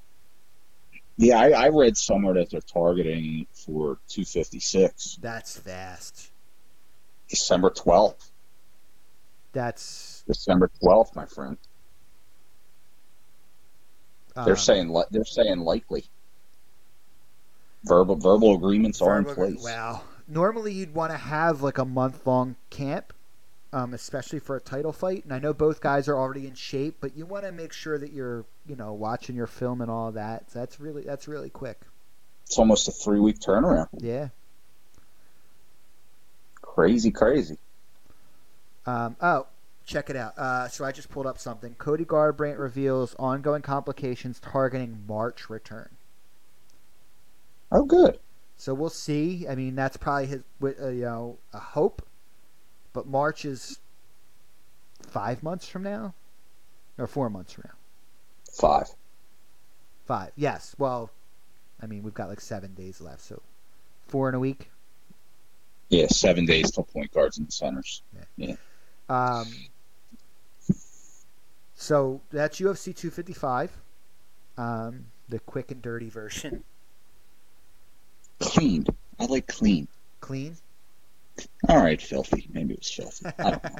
Speaker 5: Yeah, I, I read somewhere that they're targeting for 256,
Speaker 4: That's fast.
Speaker 5: December 12th.
Speaker 4: That's
Speaker 5: December 12th, my friend. They're
Speaker 4: um,
Speaker 5: saying li- they're saying likely. Verbal verbal agreements are in place.
Speaker 4: Wow. Normally, you'd want to have like a month long camp, um, especially for a title fight. And I know both guys are already in shape, but you want to make sure that you're, you know, watching your film and all that. So that's really that's really quick.
Speaker 5: It's almost a three week turnaround.
Speaker 4: Yeah.
Speaker 5: Crazy, crazy.
Speaker 4: Um, oh, check it out. Uh, so I just pulled up something. Cody Garbrandt reveals ongoing complications targeting March return.
Speaker 5: Oh, good.
Speaker 4: So we'll see. I mean, that's probably his, uh, you know, a hope. But March is five months from now, or four months from now.
Speaker 5: Five.
Speaker 4: Five. Yes. Well, I mean, we've got like seven days left, so four in a week.
Speaker 5: Yeah, seven days till point guards and centers. Yeah.
Speaker 4: Um. So that's UFC 255, um, the quick and dirty version.
Speaker 5: Clean. I like clean.
Speaker 4: Clean.
Speaker 5: All right, filthy. Maybe it was filthy. I don't know.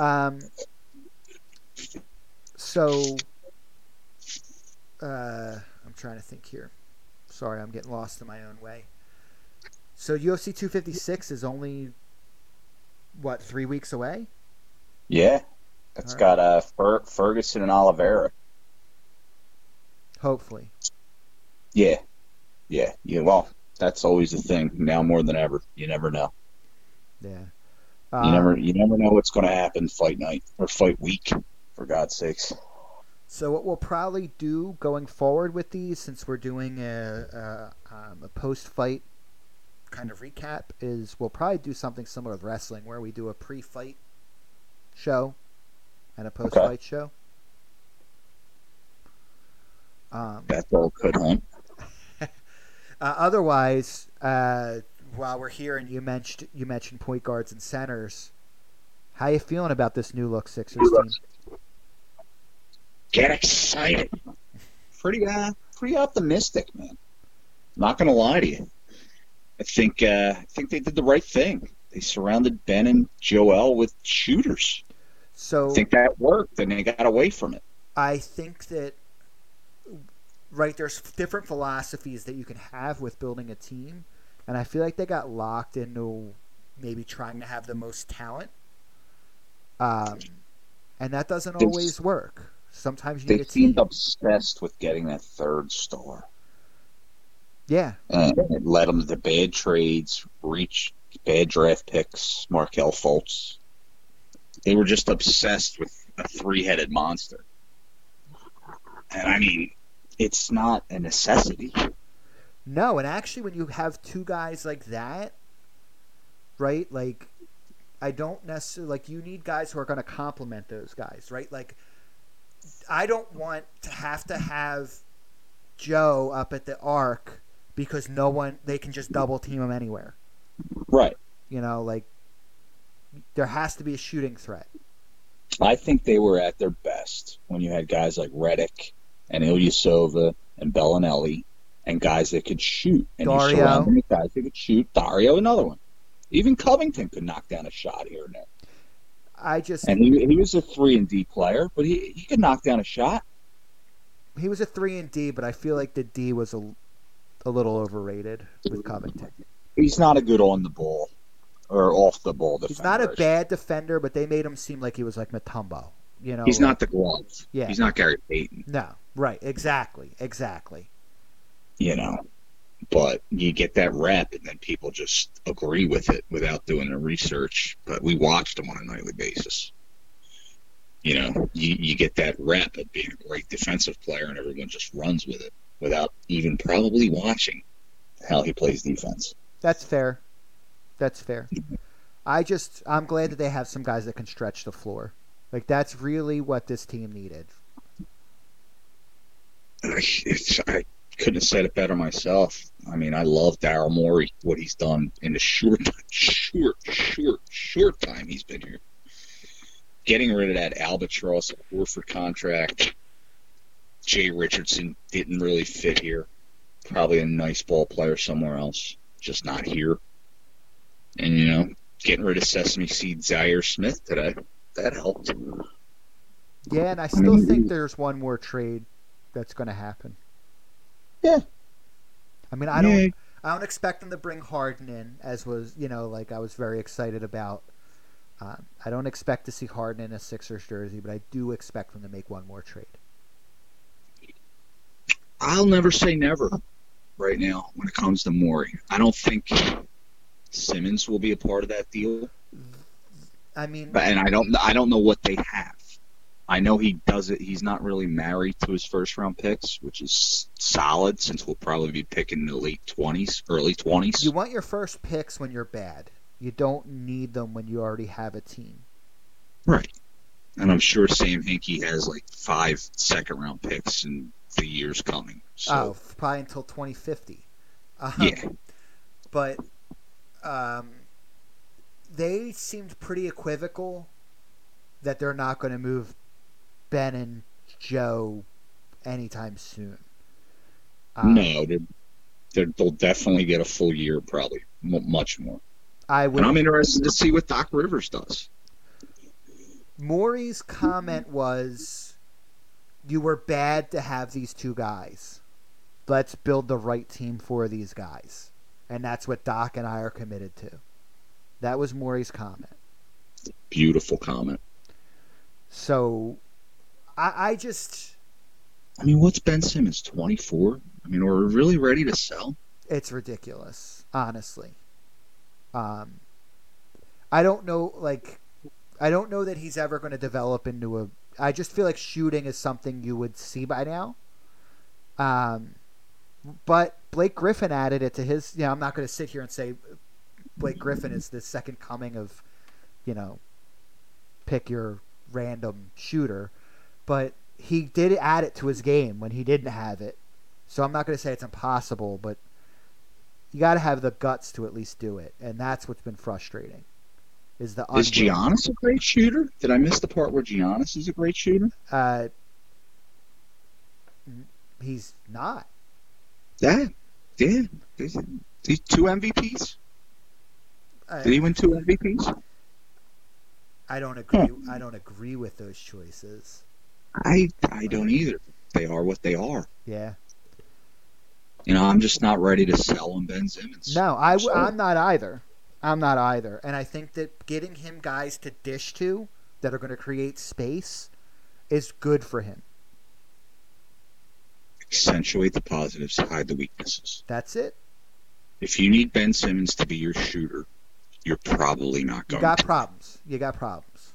Speaker 4: Um. So, uh, I'm trying to think here. Sorry, I'm getting lost in my own way. So UFC 256 is only what three weeks away.
Speaker 5: Yeah. It's
Speaker 4: All
Speaker 5: got uh, Fer- Ferguson and Oliveira.
Speaker 4: Hopefully.
Speaker 5: Yeah. Yeah. Yeah. Well, that's always the thing now more than ever. You never know.
Speaker 4: Yeah.
Speaker 5: You
Speaker 4: Um,
Speaker 5: never you never know what's going to happen fight night or fight week. For God's sakes.
Speaker 4: So what we'll probably do going forward with these, since we're doing a a, um, a post-fight kind of recap, is we'll probably do something similar with wrestling, where we do a pre-fight show and a post-fight show. Um,
Speaker 5: That's all good, hunt.
Speaker 4: Uh, otherwise, uh, while we're here, and you mentioned you mentioned point guards and centers, how you feeling about this new look Sixers team?
Speaker 5: Get excited. Pretty uh pretty optimistic, man. Not gonna lie to you. I think uh, I think they did the right thing. They surrounded Ben and Joel with shooters.
Speaker 4: So
Speaker 5: I think that worked, and they got away from it.
Speaker 4: I think that right there's different philosophies that you can have with building a team, and I feel like they got locked into maybe trying to have the most talent, um, and that doesn't
Speaker 5: They-
Speaker 4: always work. Sometimes you
Speaker 5: They
Speaker 4: need a team.
Speaker 5: seemed obsessed with getting that third star,
Speaker 4: Yeah,
Speaker 5: and it led them to bad trades, reach bad draft picks, Markelle Fultz. They were just obsessed with a three-headed monster, and I mean, it's not a necessity.
Speaker 4: no, and actually, when you have two guys like that, right? Like, I don't necessarily like you need guys who are going to complement those guys, right? Like, I don't want to have to have Joe up at the arc because no one they can just double team him anywhere.
Speaker 5: Right.
Speaker 4: You know, like there has to be a shooting threat.
Speaker 5: I think they were at their best when you had guys like Redick and Ilyasova and Belinelli and guys that could shoot. And
Speaker 4: Dario.
Speaker 5: you surround them with guys that could shoot. Dario, another one. Even Covington could knock down a shot here and there.
Speaker 4: I just
Speaker 5: And he, he was a three and D player, but he, he could knock down a shot.
Speaker 4: he was a three and D, but I feel like the D was a, a little overrated with Covington.
Speaker 5: He's not a good on the ball or off the ball defender.
Speaker 4: He's not a bad defender, but they made him seem like he was like Mutombo. You know,
Speaker 5: He's not the glove.
Speaker 4: Yeah.
Speaker 5: He's not Gary Payton.
Speaker 4: No, right, exactly, exactly.
Speaker 5: you know. But you get that rep, and then people just agree with it without doing their research. But we watched him on a nightly basis. You know, you, you get that rep of being a great defensive player, and everyone just runs with it without even probably watching how he plays defense.
Speaker 4: That's fair. That's fair. I just I'm glad that they have some guys that can stretch the floor. Like that's really what this team needed.
Speaker 5: I, it's, I couldn't have said it better myself. I mean, I love Daryl Morey, what he's done in the short, short, short, short time he's been here. Getting rid of that albatross Horford contract. Jay Richardson didn't really fit here. Probably a nice ball player somewhere else, just not here. And you know, getting rid of Sesame Seed Zhaire Smith today, that helped.
Speaker 4: Yeah, and I still think there's one more trade that's going to happen.
Speaker 5: Yeah.
Speaker 4: I mean, I don't
Speaker 5: Yeah.
Speaker 4: I don't expect them to bring Harden in as was, you know, like I was very excited about. Um, I don't expect to see Harden in a Sixers jersey, but I do expect them to make one more trade.
Speaker 5: I'll never say never right now when it comes to Morey. I don't think Simmons will be a part of that deal,
Speaker 4: I mean,
Speaker 5: but and I don't I don't know what they have. I know he does it. He's not really married to his first round picks, which is solid since we'll probably be picking in the late twenties, early twenties.
Speaker 4: you want your first picks when you're bad. You don't need them when you already have a team.
Speaker 5: Right. And I'm sure Sam Hinkie has like five second round picks in the years coming.
Speaker 4: Oh, probably until 2050. Um,
Speaker 5: yeah.
Speaker 4: But um, they seemed pretty equivocal that they're not going to move Ben and Joe anytime soon. Um,
Speaker 5: no, they're, they're, they'll definitely get a full year, probably m- much more.
Speaker 4: I would.
Speaker 5: And I'm interested to see what Doc Rivers does.
Speaker 4: Morey's comment was, "You were bad to have these two guys. Let's build the right team for these guys." And that's what Doc and I are committed to. That was Morey's comment.
Speaker 5: Beautiful comment.
Speaker 4: So, I, I just,
Speaker 5: I mean, what's Ben Simmons? 24? I mean, are we're really ready to sell.
Speaker 4: it's ridiculous, honestly. Um, I don't know, like, I don't know that he's ever going to develop into a. I just feel like shooting is something you would see by now. Um, but Blake Griffin added it to his. You know, I'm not going to sit here and say Blake Griffin is the second coming of, you know, pick your random shooter, but he did add it to his game when he didn't have it. So I'm not going to say it's impossible, but you got to have the guts to at least do it, and that's what's been frustrating. Is the
Speaker 5: Is Giannis a great shooter? Did I miss the part where Giannis is a great shooter?
Speaker 4: Uh, he's not.
Speaker 5: Yeah. Yeah. Two MVPs.
Speaker 4: I,
Speaker 5: Did he win two MVPs?
Speaker 4: I don't agree. Hmm. I don't agree with those choices.
Speaker 5: I I don't either. They are what they are.
Speaker 4: Yeah.
Speaker 5: You know, I'm just not ready to sell on Ben Simmons.
Speaker 4: No, I,
Speaker 5: So-
Speaker 4: I'm not either. I'm not either. And I think that getting him guys to dish to that are going to create space is good for him.
Speaker 5: Accentuate the positives, hide the weaknesses.
Speaker 4: That's it.
Speaker 5: If you need Ben Simmons to be your shooter, you're probably not
Speaker 4: You
Speaker 5: going
Speaker 4: got
Speaker 5: to.
Speaker 4: problems. You got problems.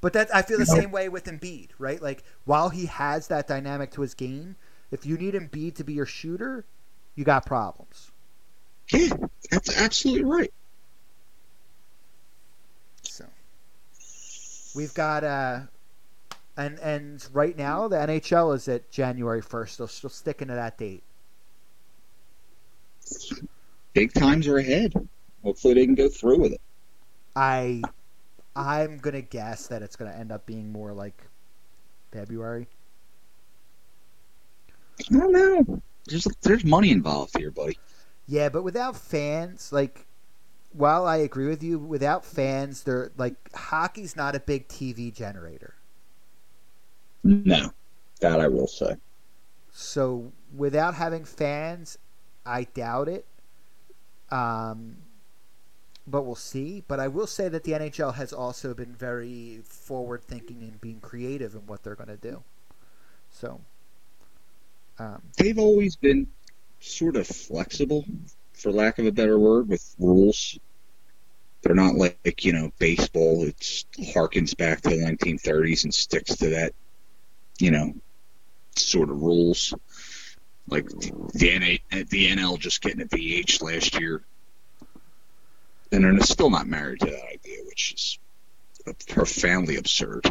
Speaker 4: But that I feel the same way with Embiid, right? Like while he has that dynamic to his game, if you need Embiid to be your shooter, you got problems.
Speaker 5: Yeah, that's absolutely right.
Speaker 4: So we've got uh and and right now the NHL is at January first. They're still sticking to that date.
Speaker 5: Big times are ahead. Hopefully they can go through with it.
Speaker 4: I I'm gonna guess that it's gonna end up being more like February.
Speaker 5: I don't know. There's there's money involved here, buddy.
Speaker 4: Yeah, but without fans, like while I agree with you, without fans, they're like hockey's not a big TV generator.
Speaker 5: No, that I will say.
Speaker 4: So without having fans, I doubt it. Um, but we'll see. But I will say that the NHL has also been very forward thinking and being creative in what they're going to do. So, um,
Speaker 5: They've always been sort of flexible, for lack of a better word, with rules. They're not like, you know, baseball. It harkens back to the 1930s and sticks to that, you know, sort of rules. Like the NA, the NL just getting a DH last year, and they're still not married to that idea, which is profoundly absurd.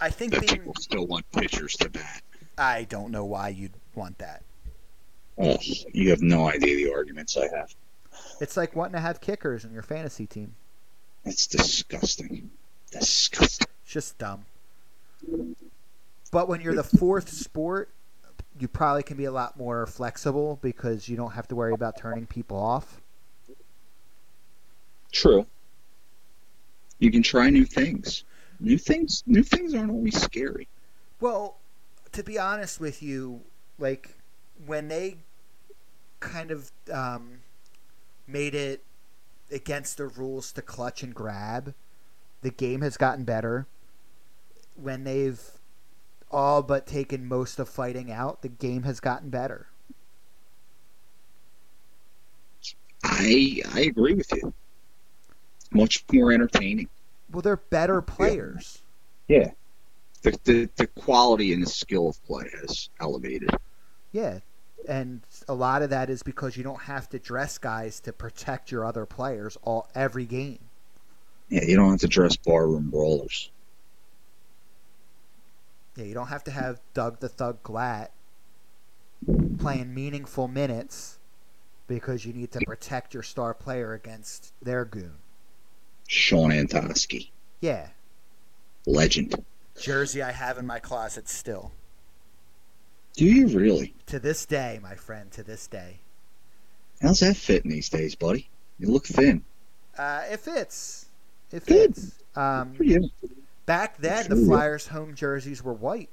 Speaker 4: I think
Speaker 5: That people still want pitchers to bat.
Speaker 4: I don't know why you'd want that.
Speaker 5: Oh, you have no idea the arguments I have.
Speaker 4: It's like wanting to have kickers in your fantasy team.
Speaker 5: It's disgusting. Disgusting.
Speaker 4: It's just dumb. But when you're the fourth sport, you probably can be a lot more flexible because you don't have to worry about turning people off.
Speaker 5: True. You can try new things. New things. New things aren't always scary.
Speaker 4: Well, to be honest with you, like when they kind of um, made it against the rules to clutch and grab, the game has gotten better. When they've all but taken most of fighting out, the game has gotten better.
Speaker 5: I I agree with you. Much more entertaining.
Speaker 4: Well, they're better players.
Speaker 5: Yeah. The, the the quality and the skill of play has elevated.
Speaker 4: Yeah. And a lot of that is because you don't have to dress guys to protect your other players all every game.
Speaker 5: Yeah, you don't have to dress barroom brawlers.
Speaker 4: Yeah, you don't have to have Doug the Thug Glatt playing meaningful minutes because you need to protect your star player against their goon.
Speaker 5: Shawn Antoski,
Speaker 4: Yeah.
Speaker 5: legend.
Speaker 4: Jersey I have in my closet still.
Speaker 5: Do you really?
Speaker 4: To this day, my friend, to this day.
Speaker 5: How's that fitting these days, buddy? You look thin.
Speaker 4: Uh, it fits. It
Speaker 5: Good.
Speaker 4: fits. Um,
Speaker 5: For you.
Speaker 4: back then, the. Flyers' home jerseys were white.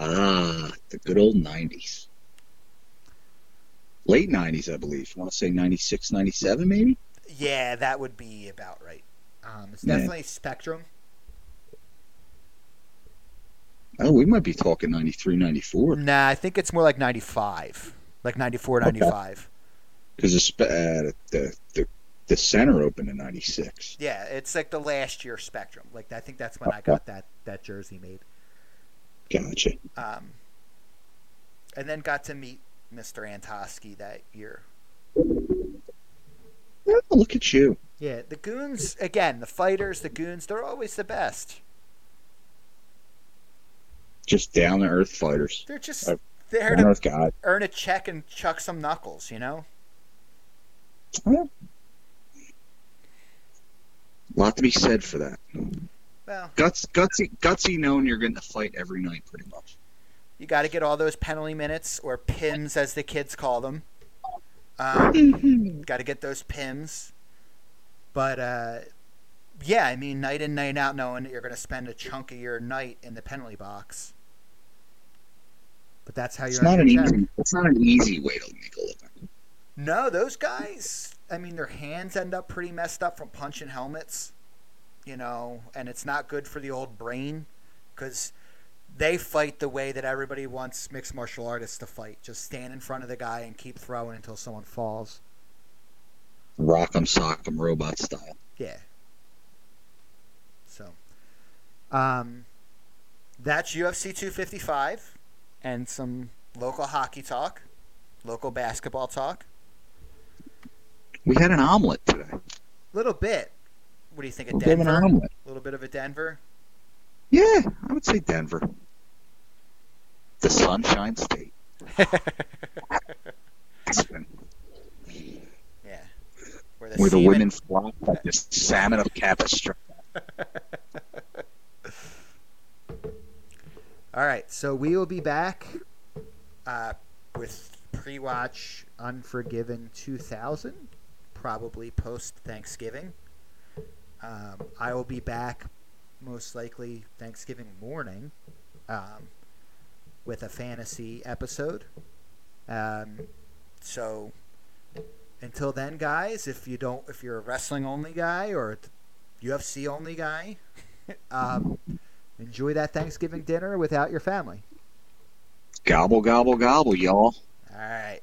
Speaker 5: Ah, the good old 90s. Late 90s, I believe. I want to say 96, 97, maybe?
Speaker 4: Yeah, that would be about right. Um, it's
Speaker 5: Yeah.
Speaker 4: definitely Spectrum.
Speaker 5: Oh, we might be talking 93, 94.
Speaker 4: Nah, I think it's more like 95. Like 94, 95.
Speaker 5: Because the, spe- uh, the, the, the center opened in 96.
Speaker 4: Yeah, it's like the last year Spectrum. Like I think that's when I got that that jersey made.
Speaker 5: Gotcha.
Speaker 4: Um, and then got to meet Mr. Antoski that year.
Speaker 5: Oh, look at you.
Speaker 4: Yeah, the goons again, the fighters, the goons, they're always the best.
Speaker 5: Just down to earth fighters.
Speaker 4: They're just
Speaker 5: Uh,
Speaker 4: there
Speaker 5: Down
Speaker 4: to
Speaker 5: guy.
Speaker 4: earn a check and chuck some knuckles, you know?
Speaker 5: Well, lot to be said for that.
Speaker 4: Well,
Speaker 5: Guts, gutsy, gutsy knowing you're getting to fight every night, pretty much.
Speaker 4: you got to get all those penalty minutes or pims as the kids call them. Um, got to get those pims. But uh, yeah, I mean, night in, night out, knowing that you're going to spend a chunk of your night in the penalty box. But that's how you're
Speaker 5: not an easy. It's not an easy way to make a living.
Speaker 4: No, those guys, I mean, their hands end up pretty messed up from punching helmets, you know, and it's not good for the old brain because they fight the way that everybody wants mixed martial artists to fight. Just stand in front of the guy and keep throwing until someone falls.
Speaker 5: Rock'em sock'em robot style.
Speaker 4: Yeah. So, um, that's UFC 255 and some local hockey talk, local basketball talk.
Speaker 5: We had an omelet today.
Speaker 4: A little bit. What do you think
Speaker 5: A
Speaker 4: of
Speaker 5: bit of an
Speaker 4: Denver?
Speaker 5: omelet.
Speaker 4: A little bit of a Denver.
Speaker 5: Yeah, I would say Denver. The Sunshine State.
Speaker 4: Yeah. Where the,
Speaker 5: where the women flock like the salmon of Capistrano.
Speaker 4: All right, so we will be back uh, with pre-watch Unforgiven 2000, probably post Thanksgiving. Um, I will be back most likely Thanksgiving morning um, with a fantasy episode. Um, so until then, guys, if you don't, if you're a wrestling only guy or UFC only guy, um, enjoy that Thanksgiving dinner without your family.
Speaker 5: Gobble, gobble, gobble, y'all.
Speaker 4: All right.